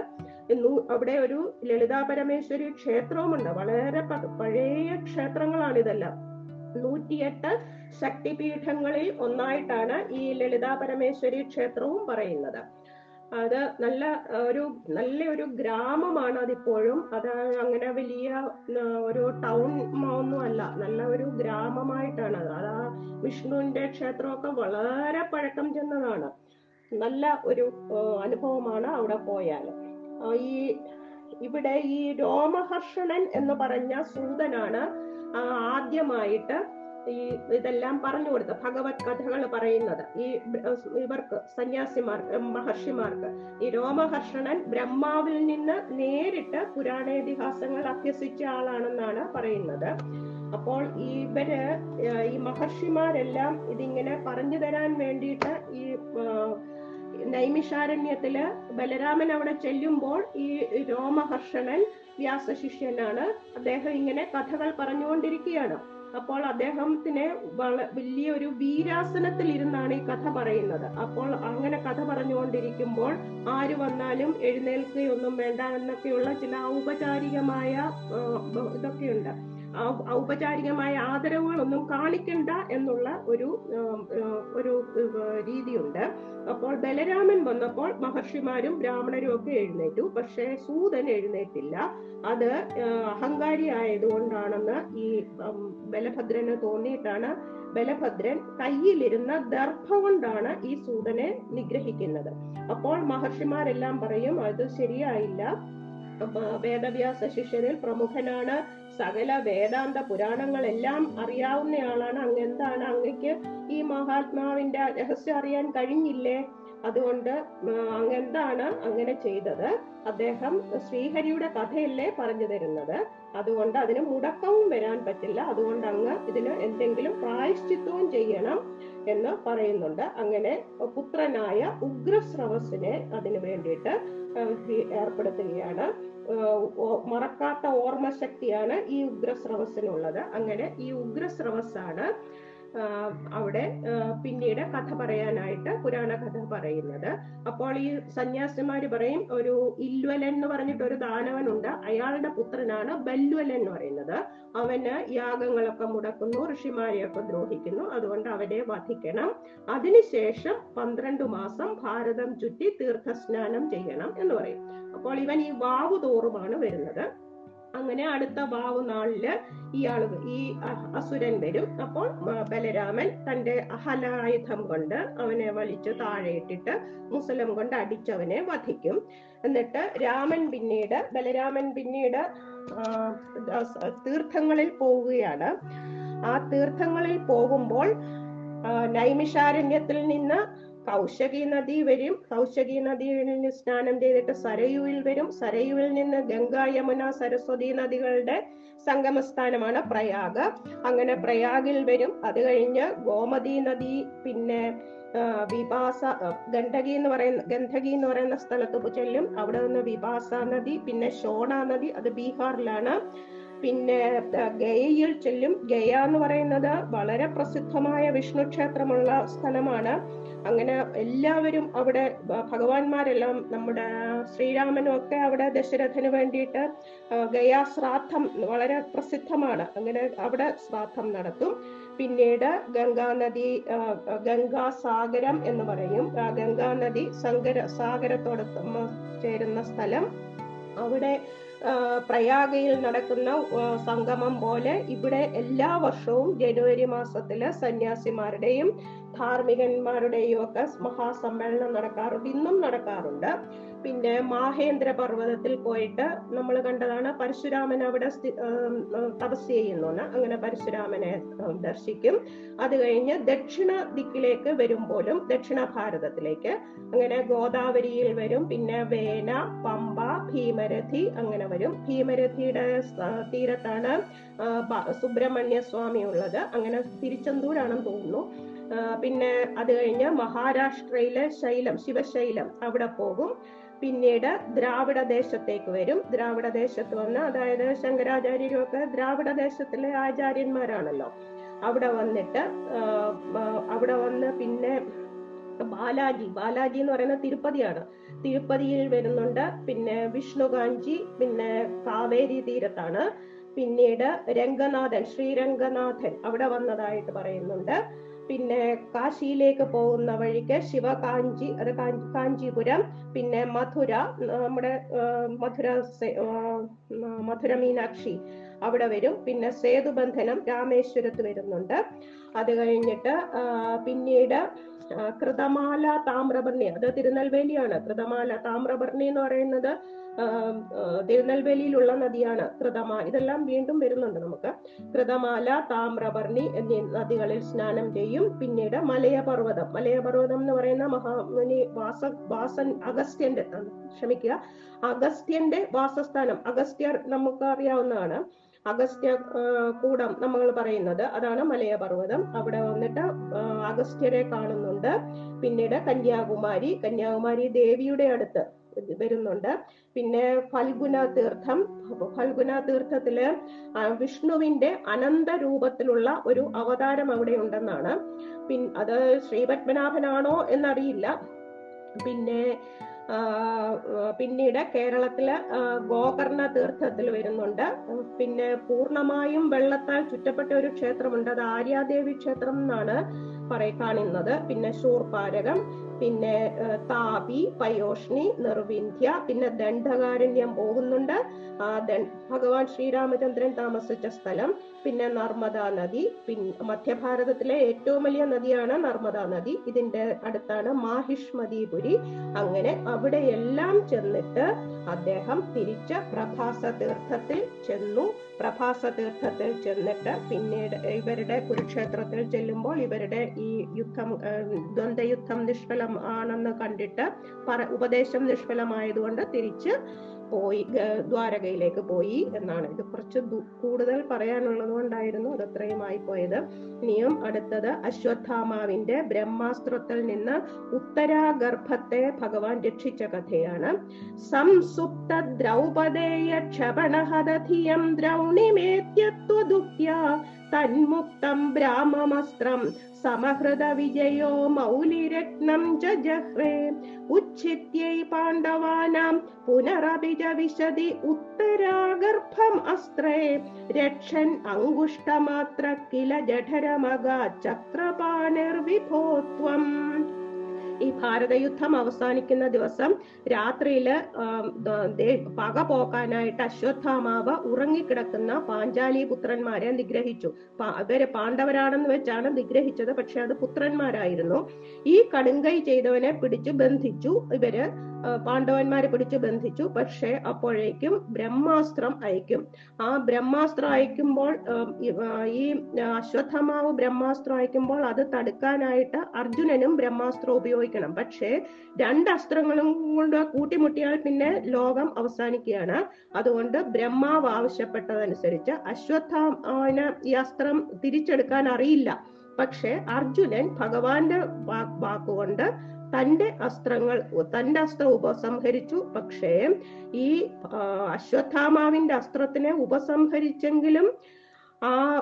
എന്നു- അവിടെ ഒരു ലളിതാ പരമേശ്വരി ക്ഷേത്രവുമുണ്ട്. വളരെ പഴയ ക്ഷേത്രങ്ങളാണ് ഇതെല്ലാം. നൂറ്റിയെട്ട് ശക്തിപീഠങ്ങളിൽ ഒന്നായിട്ടാണ് ഈ ലളിതാ പരമേശ്വരി ക്ഷേത്രവും പറയുന്നത്. അത് നല്ല ഒരു നല്ല ഒരു ഗ്രാമമാണ് അതിപ്പോഴും. അത് അങ്ങനെ വലിയ ഒരു ടൗൺ ഒന്നും അല്ല. നല്ല ഒരു ഗ്രാമമായിട്ടാണ് അത്. ആ വിഷ്ണുവിന്റെ ക്ഷേത്രമൊക്കെ വളരെ പഴക്കം ചെന്നതാണ്. നല്ല ഒരു അനുഭവമാണ് അവിടെ പോയാൽ ഈ ഇവിടെ ഈ രോമഹർഷണൻ എന്ന് പറഞ്ഞ സൂതനാണ് ആദ്യമായിട്ട് ഈ ഇതെല്ലാം പറഞ്ഞു കൊടുത്ത ഭഗവത് കഥകൾ പറയുന്നത്. ഈ ഇവർക്ക് സന്യാസിമാർക്ക് മഹർഷിമാർക്ക്. ഈ രോമഹർഷണൻ ബ്രഹ്മാവിൽ നിന്ന് നേരിട്ട് പുരാണേതിഹാസങ്ങൾ അഭ്യസിച്ച ആളാണെന്നാണ് പറയുന്നത്. അപ്പോൾ ഇവർ ഈ മഹർഷിമാരെല്ലാം ഇതിങ്ങനെ പറഞ്ഞു തരാൻ വേണ്ടിയിട്ട് ഈ നൈമിഷാരണ്യത്തിൽ ബലരാമൻ അവിടെ ചെല്ലുമ്പോൾ ഈ രോമഹർഷണൻ വ്യാസശിഷ്യനാണ്. അദ്ദേഹം ഇങ്ങനെ കഥകൾ പറഞ്ഞുകൊണ്ടിരിക്കുകയാണ്. അപ്പോൾ അദ്ദേഹത്തിന് വലിയൊരു വീരാസനത്തിൽ ഇരുന്നാണ് ഈ കഥ പറയുന്നത്. അപ്പോൾ അങ്ങനെ കഥ പറഞ്ഞുകൊണ്ടിരിക്കുമ്പോൾ ആര് വന്നാലും എഴുന്നേൽക്കുകയൊന്നും വേണ്ട എന്നൊക്കെയുള്ള ചില ഔപചാരികമായ ഇതൊക്കെയുണ്ട്. ഔപചാരികമായ ആദരവുകളൊന്നും കാണിക്കണ്ട എന്നുള്ള ഒരു ഒരു രീതിയുണ്ട്. അപ്പോൾ ബലരാമൻ വന്നപ്പോൾ മഹർഷിമാരും ബ്രാഹ്മണരും ഒക്കെ എഴുന്നേറ്റു. പക്ഷേ സൂതൻ എഴുന്നേറ്റില്ല. അത് അഹങ്കാരി ആയതുകൊണ്ടാണെന്ന് ഈ ബലഭദ്രന് തോന്നിയിട്ടാണ് ബലഭദ്രൻ കയ്യിലിരുന്ന ദർഭ കൊണ്ടാണ് ഈ സൂതനെ നിഗ്രഹിക്കുന്നത്. അപ്പോൾ മഹർഷിമാരെല്ലാം പറയും അത് ശരിയായില്ല. വേദവ്യാസ ശിഷ്യരിൽ പ്രമുഖനാണ്. സകല വേദാന്ത പുരാണങ്ങളെല്ലാം അറിയാവുന്നയാളാണ് അങ്ങ് എന്താണ് അങ്ങക്ക് ഈ മഹാത്മാവിന്റെ രഹസ്യം അറിയാൻ കഴിഞ്ഞില്ലേ? അതുകൊണ്ട് അങ്ങെന്താണ് അങ്ങനെ ചെയ്തത്? അദ്ദേഹം ശ്രീഹരിയുടെ കഥയല്ലേ പറഞ്ഞു തരുന്നത്. അതുകൊണ്ട് അതിന് മുടക്കവും വരാൻ പറ്റില്ല. അതുകൊണ്ട് അങ്ങ് ഇതിന് എന്തെങ്കിലും പ്രായശ്ചിത്വവും ചെയ്യണം എന്ന് പറയുന്നുണ്ട്. അങ്ങനെ പുത്രനായ ഉഗ്രസ്രവസിനെ അതിനു വേണ്ടിയിട്ട് ഏർപ്പെടുത്തുകയാണ്. മറക്കാത്ത ഓർമ്മ മറക്കാത്ത ഓർമ്മശക്തിയാണ് ഈ ഉഗ്രസ്രവസിനുള്ളത്. അങ്ങനെ ഈ ഉഗ്രസ്രവസാണ് അവിടെ പിന്നീട് കഥ പറയാനായിട്ട് പുരാണ കഥ പറയുന്നത്. അപ്പോൾ ഈ സന്യാസിമാര് പറയും ഒരു ഇല്വലൻ എന്ന് പറഞ്ഞിട്ട് ഒരു ദാനവനുണ്ട്. അയാളുടെ പുത്രനാണ് ബല്വലൻ എന്ന് പറയുന്നത്. അവന് യാഗങ്ങളൊക്കെ മുടക്കുന്നു ഋഷിമാരെയൊക്കെ ദ്രോഹിക്കുന്നു. അതുകൊണ്ട് അവരെ വധിക്കണം. അതിനുശേഷം പന്ത്രണ്ട് മാസം ഭാരതം ചുറ്റി തീർത്ഥസ്നാനം ചെയ്യണം എന്ന് പറയും. അപ്പോൾ ഇവൻ ഈ വാവ് തോറുമാണ് വരുന്നത്. അങ്ങനെ അടുത്ത വാവ് നാളിൽ ഇയാൾ ഈ അസുരൻ വരും. അപ്പോൾ ബലരാമൻ തന്റെ അഹലായുധം കൊണ്ട് അവനെ വലിച്ചു താഴെയിട്ടിട്ട് മുസലം കൊണ്ട് അടിച്ചവനെ വധിക്കും. എന്നിട്ട് രാമൻ പിന്നീട് ബലരാമൻ പിന്നീട് തീർത്ഥങ്ങളിൽ പോവുകയാണ്. ആ തീർത്ഥങ്ങളിൽ പോകുമ്പോൾ നൈമിഷാരണ്യത്തിൽ നിന്ന് കൗശകി നദി വരും കൗശകി നദിയിൽ നിന്ന് സ്നാനം ചെയ്തിട്ട് സരയുവിൽ വരും. സരയുവിൽ നിന്ന് ഗംഗ യമുന സരസ്വതി നദികളുടെ സംഗമസ്ഥാനമാണ് പ്രയാഗ്. അങ്ങനെ പ്രയാഗിൽ വരും. അത് കഴിഞ്ഞ് ഗോമതി നദി പിന്നെ വിഭാസ ഗണ്ഡകി എന്ന് പറയുന്ന ഗന്ധകി എന്ന് പറയുന്ന സ്ഥലത്ത് ചെല്ലും. അവിടെ നിന്ന് വിപാസ നദി പിന്നെ ഷോണ നദി അത് ബീഹാറിലാണ്. പിന്നെ ഗയയിൽ ചെല്ലും. ഗയ എന്ന് പറയുന്നത് വളരെ പ്രസിദ്ധമായ വിഷ്ണു ക്ഷേത്രമുള്ള സ്ഥലമാണ്. അങ്ങനെ എല്ലാവരും അവിടെ ഭഗവാന്മാരെല്ലാം നമ്മുടെ ശ്രീരാമനും ഒക്കെ അവിടെ ദശരഥന് വേണ്ടിയിട്ട് ഗയാ ശ്രാദ്ധം വളരെ പ്രസിദ്ധമാണ്. അങ്ങനെ അവിടെ ശ്രാദ്ധം നടത്തും. പിന്നീട് ഗംഗാനദി ഗംഗാസാഗരം ഗംഗാ സാഗരം എന്ന് പറയും. ഗംഗാനദി സങ്കര സാഗരത്തോട് ചേരുന്ന സ്ഥലം. അവിടെ പ്രയാഗയിൽ നടക്കുന്ന സംഗമം പോലെ ഇവിടെ എല്ലാ വർഷവും ജനുവരി മാസത്തിൽ സന്യാസിമാരുടെയും ധാർമ്മികന്മാരുടെയും ഒക്കെ മഹാസമ്മേളനം നടക്കാറുണ്ട്. ഇന്നും നടക്കാറുണ്ട്. പിന്നെ മാഹേന്ദ്ര പർവതത്തിൽ പോയിട്ട് നമ്മൾ കണ്ടതാണ് പരശുരാമൻ അവിടെ തപസ് ചെയ്യുന്നു അങ്ങനെ പരശുരാമനെ ദർശിക്കും. അത് കഴിഞ്ഞ് ദക്ഷിണ ദിക്കിലേക്ക് വരുമ്പോഴും ദക്ഷിണ ഭാരതത്തിലേക്ക്. അങ്ങനെ ഗോദാവരിയിൽ വരും. പിന്നെ വേന പമ്പ ഭീമരഥി അങ്ങനെ വരും. ഭീമരഥിയുടെ തീരത്താണ് സുബ്രഹ്മണ്യ സ്വാമി ഉള്ളത് അങ്ങനെ തിരുച്ചെന്തൂരാണെന്ന് തോന്നുന്നു. പിന്നെ അത് കഴിഞ്ഞ് മഹാരാഷ്ട്രയിലെ ശൈലം ശിവശൈലം അവിടെ പോകും. പിന്നീട് ദ്രാവിഡ ദേശത്തേക്ക് വരും. ദ്രാവിഡ ദേശത്ത് വന്ന് അതായത് ശങ്കരാചാര്യരുമൊക്കെ ദ്രാവിഡ ദേശത്തിലെ ആചാര്യന്മാരാണല്ലോ. അവിടെ വന്നിട്ട് അവിടെ വന്ന് പിന്നെ ബാലാജി. ബാലാജി എന്ന് പറയുന്ന തിരുപ്പതിയാണ്. തിരുപ്പതിയിൽ വരുന്നുണ്ട്. പിന്നെ വിഷ്ണുകാഞ്ചി പിന്നെ കാവേരി തീരത്താണ്. പിന്നീട് രംഗനാഥൻ ശ്രീരംഗനാഥൻ അവിടെ വന്നതായിട്ട് പറയുന്നുണ്ട്. പിന്നെ കാശിയിലേക്ക് പോകുന്ന വഴിക്ക് ശിവകാഞ്ചി അത് കാഞ്ചി- കാഞ്ചീപുരം പിന്നെ മധുര നമ്മുടെ മധുര മധുര മീനാക്ഷി അവിടെ വരും. പിന്നെ സേതുബന്ധനം രാമേശ്വരത്ത് വരുന്നുണ്ട്. അത് കഴിഞ്ഞിട്ട് പിന്നീട് കൃതമാല താമ്രപർണി അത് തിരുനെൽവേലിയാണ്. കൃതമാല താമ്രപർണി എന്ന് പറയുന്നത് തിരുനെൽവേലിയിലുള്ള നദിയാണ് കൃതമാ ഇതെല്ലാം വീണ്ടും വരുന്നുണ്ട് നമുക്ക്. കൃതമാല താമ്രപർണി എന്നീ നദികളിൽ സ്നാനം ചെയ്യും. പിന്നീട് മലയപർവതം. മലയപർവതം എന്ന് പറയുന്ന മഹാമുനി വാസ വാസൻ അഗസ്ത്യന്റെ ക്ഷമിക്കുക അഗസ്ത്യന്റെ വാസസ്ഥാനം. അഗസ്ത്യർ നമുക്ക് അറിയാവുന്നതാണ് അഗസ്ത്യ കൂടം നമ്മൾ പറയുന്നത്. അതാണ് മലയപർവതം. അവിടെ വന്നിട്ട് അഗസ്ത്യരെ കാണുന്നുണ്ട്. പിന്നീട് കന്യാകുമാരി കന്യാകുമാരി ദേവിയുടെ അടുത്ത് വരുന്നുണ്ട്. പിന്നെ ഫൽഗുന തീർത്ഥം. ഫൽഗുന തീർത്ഥത്തിൽ വിഷ്ണുവിന്റെ അനന്ത രൂപത്തിലുള്ള ഒരു അവതാരം അവിടെ ഉണ്ടെന്നാണ്. പിൻ അത് ശ്രീപത്മനാഭനാണോ എന്നറിയില്ല. പിന്നെ പിന്നീട് കേരളത്തിൽ ഗോകർണ തീർത്ഥത്തിൽ വരുന്നുണ്ട്. പിന്നെ പൂർണമായും വെള്ളത്താൽ ചുറ്റപ്പെട്ട ഒരു ക്ഷേത്രമുണ്ട്. അത് ആര്യാദേവി ക്ഷേത്രം എന്നാണ്. പറയ കാണുന്നത്. പിന്നെ ശൂർപാരകം പിന്നെ താപി പയോഷ്ണി നിർവിന്ധ്യ പിന്നെ ദണ്ഡകാരണ്യം പോകുന്നുണ്ട്. ഭഗവാൻ ശ്രീരാമചന്ദ്രൻ താമസിച്ച സ്ഥലം പിന്നെ നർമ്മദാ നദി പിന്നെ മധ്യഭാരതത്തിലെ ഏറ്റവും വലിയ നദിയാണ് നർമ്മദാ നദി. ഇതിന്റെ അടുത്താണ് മാഹിഷ്മതിപുരി അങ്ങനെ അവിടെയെല്ലാം ചെന്നിട്ട് അദ്ദേഹം തിരിച്ച് പ്രഭാസ തീർത്ഥത്തിൽ ചെന്നു. പ്രഭാസ തീർത്ഥത്തിൽ ചെന്നിട്ട് പിന്നീട് ഇവരുടെ കുരുക്ഷേത്രത്തിൽ ചെല്ലുമ്പോൾ ഇവരുടെ ഈ യുദ്ധം ദ്വന്ദ്യുദ്ധം നിഷ്ഫലം ആണെന്ന് കണ്ടിട്ട് ഉപദേശം നിഷ്ഫലമായതുകൊണ്ട് തിരിച്ച് പോയി ദ്വാരകയിലേക്ക് പോയി എന്നാണ്. ഇത് കുറച്ച് കൂടുതൽ പറയാനുള്ളത് കൊണ്ടായിരുന്നു അത് പോയത്. ഇനിയും അടുത്തത് അശ്വത്ഥാമാവിന്റെ ബ്രഹ്മാസ്ത്രത്തിൽ നിന്ന് ഉത്തരാഗർഭത്തെ ഭഗവാൻ രക്ഷിച്ച കഥയാണ്. സംസുപ്ത ദ്രൗപദേയ ക്ഷപണഹദധിയം ദ്രൗണിമേത്യത്വദുഃഖ്യ തന്മുക്തം ബ്രാഹ്മമസ്ത്രം സമഹൃത വിജയോ മൗലിരത്നം ച ജഹ്രേ ഉച്ഛിത്യൈ പാണ്ഡവാനാം പുനരഭിജ വിശതി ഉത്തരാഗർഭം അസ്ത്രേ. രക്ഷൻ അങ്കുഷ്ടമാത്ര കില ജഠരമഗ ചക്രപാണിർവിഭോത്വം ഈ ഭാരതയുദ്ധം അവസാനിക്കുന്ന ദിവസം രാത്രിയിൽ പക പോക്കാനായിട്ട് അശ്വത്ഥാമാവ് ഉറങ്ങിക്കിടക്കുന്ന പാഞ്ചാലി പുത്രന്മാരെ നിഗ്രഹിച്ചു ഇവർ പാണ്ഡവരാണെന്ന് വെച്ചാണ് നിഗ്രഹിച്ചത് പക്ഷെ അത് പുത്രന്മാരായിരുന്നു. ഈ കടുങ്കൈ ചെയ്തവനെ പിടിച്ചു ബന്ധിച്ചു. ഇവർ പാണ്ഡവന്മാരെ പിടിച്ചു ബന്ധിച്ചു. പക്ഷെ അപ്പോഴേക്കും ബ്രഹ്മാസ്ത്രം അയക്കും. ആ ബ്രഹ്മാസ്ത്രം അയക്കുമ്പോൾ ഈ അശ്വത്ഥമാവ് ബ്രഹ്മാസ്ത്രം അയക്കുമ്പോൾ അത് തടുക്കാനായിട്ട് അർജുനനും ബ്രഹ്മാസ്ത്രം ഉപയോഗിക്കണം പക്ഷേ രണ്ട് അസ്ത്രങ്ങളും കൊണ്ട് കൂട്ടിമുട്ടിയാൽ പിന്നെ ലോകം അവസാനിക്കുകയാണ്. അതുകൊണ്ട് ബ്രഹ്മാവ് ആവശ്യപ്പെട്ടതനുസരിച്ച് അശ്വത്ഥാമന് ഈ അസ്ത്രം തിരിച്ചെടുക്കാൻ അറിയില്ല. പക്ഷെ അർജുനൻ ഭഗവാന്റെ വാക്കുകൊണ്ട് തന്റെ അസ്ത്രങ്ങൾ തന്റെ അസ്ത്രം ഉപസംഹരിച്ചു. പക്ഷേ ഈ അശ്വത്ഥാമാവിന്റെ അസ്ത്രത്തിനെ ഉപസംഹരിച്ചെങ്കിലും ആ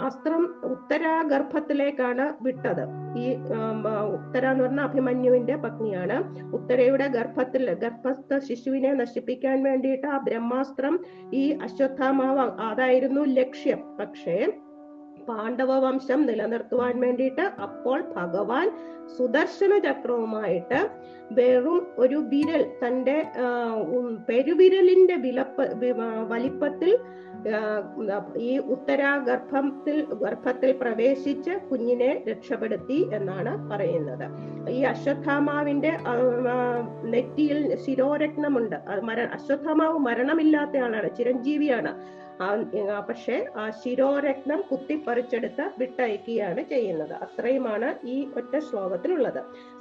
അസ്ത്രം ഉത്തരാഗർഭത്തിലേക്കാണ് വിട്ടത്. ഈ ഉത്തര എന്ന് പറഞ്ഞ അഭിമന്യുവിന്റെ പത്നിയാണ്. ഉത്തരയുടെ ഗർഭത്തിൽ ഗർഭസ്ഥ ശിശുവിനെ നശിപ്പിക്കാൻ വേണ്ടിയിട്ട് ആ ബ്രഹ്മാസ്ത്രം ഈ അശ്വത്ഥാമാവ് അതായിരുന്നു ലക്ഷ്യം. പക്ഷേ പാണ്ഡവ വംശം നിലനിർത്തുവാൻ വേണ്ടിയിട്ട് അപ്പോൾ ഭഗവാൻ സുദർശന ചക്രവുമായിട്ട് വെറും ഒരു വിരൽ തന്റെ പെരുവിരലിന്റെ വിലപ്പ വലിപ്പത്തിൽ ഈ ഉത്തരാ ഗർഭത്തിൽ ഗർഭത്തിൽ പ്രവേശിച്ച് കുഞ്ഞിനെ രക്ഷപ്പെടുത്തി എന്നാണ് പറയുന്നത്. ഈ അശ്വത്ഥാമാവിന്റെ നെറ്റിയിൽ ശിരോരത്നമുണ്ട്. മര അശ്വത്ഥാമാവ് മരണമില്ലാത്ത ആളാണ് ചിരഞ്ജീവിയാണ്. പക്ഷെ ആ ശിരോരത്നം കുത്തിപ്പറിച്ചെടുത്ത് വിട്ടയക്കുകയാണ് ചെയ്യുന്നത്. അത്രയുമാണ് ഈ ഒറ്റ ശ്ലോകത്തിലുള്ളത്.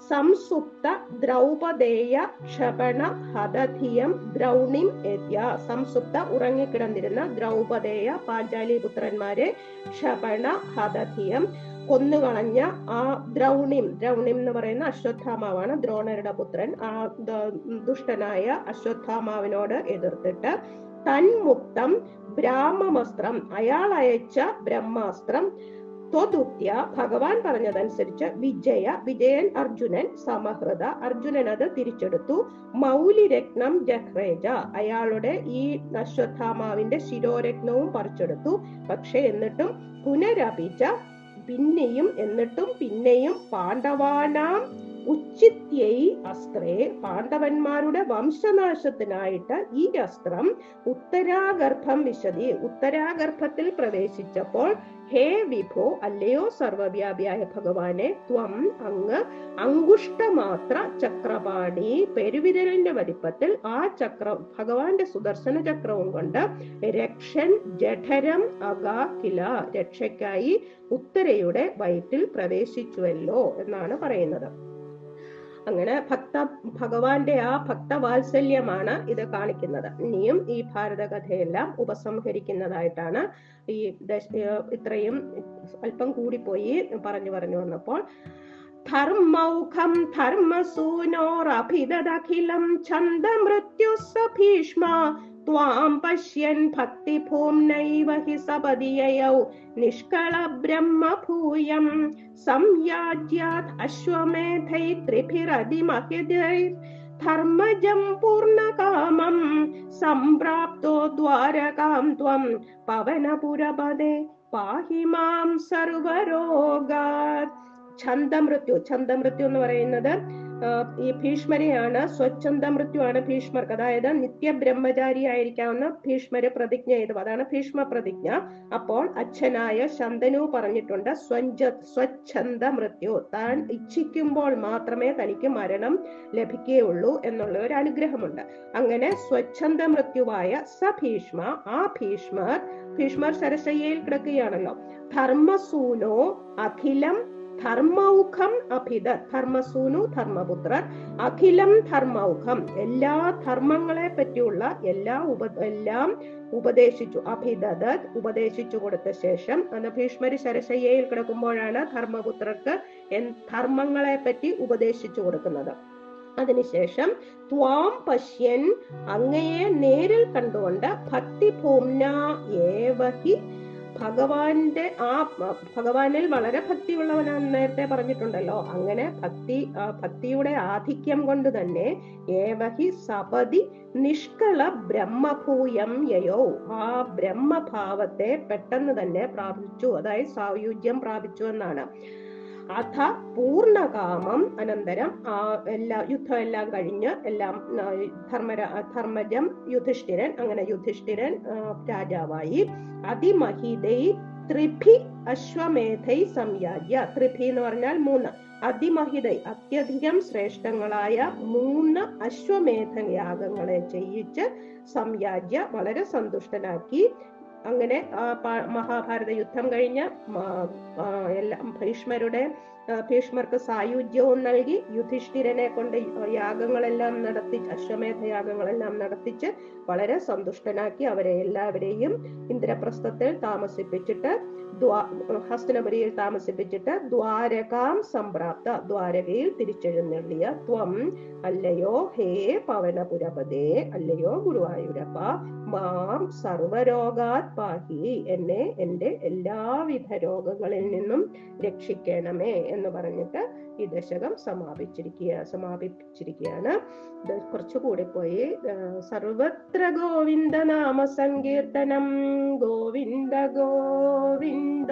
സംസുപ്ത ദ്രൗപദേയ ക്ഷപണ ഹതധിയം ദ്രൗണിം എത്യ സംസുപ്ത ഉറങ്ങിക്കിടന്നിരുന്ന ദ്രൗപദേയ പാഞ്ചാലി പുത്രന്മാരെ ക്ഷപണ ഹതധിയം കൊന്നുകളഞ്ഞ ആ ദ്രൗണിം ദ്രൗണിം എന്ന് പറയുന്ന അശ്വത്ഥാമാവാണ് ദ്രോണരുടെ പുത്രൻ. ആ ദുഷ്ടനായ അശ്വത്ഥാമാവിനോട് എതിർത്തിട്ട് തന്മുക്തം ബ്രാഹ്മമസ്ത്രം. അയാൾ അയച്ച ബ്രഹ്മാസ്ത്രം. ത്വതുത്യ ഭഗവാൻ പറഞ്ഞതനുസരിച്ച് വിജയ വിജയൻ അർജുനൻ സമഹൃത അർജുനൻ അത് തിരിച്ചെടുത്തു. മൗലിരത്നം ജഹ്രേജ. അയാളുടെ ഈ അശ്വത്ഥാമാവിന്റെ ശിരോരത്നവും പറിച്ചെടുത്തു. പക്ഷെ എന്നിട്ടും പുനരപിച്ച പിന്നെയും എന്നിട്ടും പിന്നെയും പാണ്ഡവാനാം ഉച്ചിത്യൈ അസ്ത്രേ പാണ്ഡവന്മാരുടെ വംശനാശത്തിനായിട്ട് ഈ അസ്ത്രം ഉത്തരാഗർഭം വിശദി ഉത്തരാഗർഭത്തിൽ പ്രവേശിച്ചപ്പോൾ ഹേ വിഭോ അല്ലയോ സർവവ്യാപിയായ ഭഗവാനെ ത്വം അങ്ങ് അങ്കുഷ്ടമാത്ര ചക്രപാണി പെരുവിരലിന്റെ വലിപ്പത്തിൽ ആ ചക്രം ഭഗവാന്റെ സുദർശന ചക്രവും കൊണ്ട് രക്ഷൻ ജഠരം അഗാ കില രക്ഷയ്ക്കായി ഉത്തരയുടെ വയറ്റിൽ പ്രവേശിച്ചുവല്ലോ എന്നാണ് പറയുന്നത്. അങ്ങനെ ഭക്ത ഭഗവാന്റെ ആ ഭക്തവാത്സല്യമാണ് ഇത് കാണിക്കുന്നത്. ഇനിയും ഈ ഭാരതകഥയെല്ലാം ഉപസംഹരിക്കുന്നതായിട്ടാണ് ഈ ഇത്രയും അല്പം കൂടി പോയി പറഞ്ഞു പറഞ്ഞു വന്നപ്പോൾ. ധർമ്മൗഖം ധർമ്മസൂനോരഭിദഖിലം ഛന്ദമൃത്യു ഭീഷ്മ ത്വാം പശ്യൻ ഭക്തിഭൂംനൈവ ഹി സപതിയയൗ നിഷ്കള ബ്രഹ്മഭൂയം സംയാജ്യാത് അശ്വമേധൈ ത്രിഭിരതിമഹിതൈ ധർമ്മജം പൂർണകാമം സംപ്രാപ്തോ ദ്വാരകാം ത്വം പവനപുരപദേ പാഹി മാം സർവരോഗാത് ഛന്ദമൃത്യു ഛന്ദമൃത്യു എന്ന് പറയുന്നത് ഈ ഭീഷ്മരെയാണ് സ്വച്ഛന്ത മൃത്യുവാണ് ഭീഷ്മർക്ക്. അതായത് നിത്യ ബ്രഹ്മചാരി ആയിരിക്കാവുന്ന ഭീഷ്മര് പ്രതിജ്ഞ ചെയ്തു അതാണ് ഭീഷ്മ പ്രതിജ്ഞ അപ്പോൾ അച്ഛനായ ശന്തനു പറഞ്ഞിട്ടുണ്ട് സ്വഞ്ച സ്വച്ഛന്ത മൃത്യു താൻ ഇച്ഛിക്കുമ്പോൾ മാത്രമേ തനിക്ക് മരണം ലഭിക്കുകയുള്ളൂ എന്നുള്ള ഒരു അനുഗ്രഹമുണ്ട്. അങ്ങനെ സ്വച്ഛന്ത മൃത്യുവായ സ ഭീഷ്മ ആ ഭീഷ്മർ ഭീഷ്മർ ശരശയ്യയിൽ കിടക്കുകയാണല്ലോ. ധർമ്മസൂനോ അഖിലം ധർമ്മൗഖം അഭിത ധർമ്മസൂനു ധർമ്മപുത്രർ അഖിലം ധർമ്മൗഖം. എല്ലാ ധർമ്മങ്ങളെ പറ്റിയുള്ള എല്ലാ ഉപ എല്ലാം ഉപദേശിച്ചു. അഭിതത് ഉപദേശിച്ചു കൊടുത്ത ശേഷം അന്ന് ഭീഷ്മര് ശരശയ്യയിൽ കിടക്കുമ്പോഴാണ് ധർമ്മപുത്രർക്ക് ധർമ്മങ്ങളെ പറ്റി ഉപദേശിച്ചു കൊടുക്കുന്നത്. അതിനുശേഷം ത്വാം പശ്യൻ അങ്ങയെ നേരിൽ കണ്ടുകൊണ്ട് ഭക്തിഭൂംന ഏവഹി ഭഗവാന്റെ ആ ഭഗവാനിൽ വളരെ ഭക്തിയുള്ളവനാണ് നേരത്തെ പറഞ്ഞിട്ടുണ്ടല്ലോ. അങ്ങനെ ഭക്തി ഭക്തിയുടെ ആധിക്യം കൊണ്ട് തന്നെ ഏവഹി സപതി നിഷ്കള ബ്രഹ്മഭൂയം യയോ. ആ ബ്രഹ്മഭാവത്തെ പെട്ടെന്ന് തന്നെ പ്രാപിച്ചു. അതായത് സായുജ്യം പ്രാപിച്ചു എന്നാണ്. അഥ പൂർണകാമം അനന്തരം ആ എല്ലാ യുദ്ധം എല്ലാം കഴിഞ്ഞ് എല്ലാം ധർമ്മര ധർമ്മജം യുധിഷ്ഠിരൻ അങ്ങനെ യുധിഷ്ഠിരൻ രാജാവായി. അതിമഹിതൈ ത്രിഭി അശ്വമേധൈ സംയാജ്യ. ത്രിഭി എന്ന് പറഞ്ഞാൽ മൂന്ന്. അതിമഹിതൈ അത്യധികം ശ്രേഷ്ഠങ്ങളായ മൂന്ന് അശ്വമേധ യാഗങ്ങളെ ചെയ്യിച്ച് സംയാജ്യ വളരെ സന്തുഷ്ടനാക്കി. അങ്ങനെ മഹാഭാരത യുദ്ധം കഴിഞ്ഞ എല്ലാ ഭീഷ്മരുടെ ഭീഷ്മർക്ക് സായുജ്യവും നൽകി യുധിഷ്ഠിരനെ കൊണ്ട് യാഗങ്ങളെല്ലാം നടത്തി അശ്വമേധ യാഗങ്ങളെല്ലാം നടത്തിച്ച് വളരെ സന്തുഷ്ടനാക്കി അവരെ എല്ലാവരെയും ഇന്ദ്രപ്രസ്ഥത്തിൽ താമസിപ്പിച്ചിട്ട് ഹസ്തനപുരിയിൽ താമസിപ്പിച്ചിട്ട് ദ്വാരകാം സംപ്രാപ്ത ദ്വാരകയിൽ തിരിച്ചെഴുന്നള്ളിയ ത്വം അല്ലയോ ഹേ പവനപുരപതേ അല്ലയോ ഗുരുവായൂരപ്പ മാം സർവരോഗാത് പാഹി എന്നെ എന്റെ എല്ലാവിധ രോഗങ്ങളിൽ നിന്നും രക്ഷിക്കണമേ എന്ന് പറഞ്ഞിട്ട് ഈ ദശകം സമാപിച്ചിരിക്കുക സമാപിച്ചിരിക്കുകയാണ് കുറച്ചുകൂടി പോയി. സർവത്ര ഗോവിന്ദ നാമ സങ്കീർത്തനം. ഗോവിന്ദ ഗോവിന്ദ.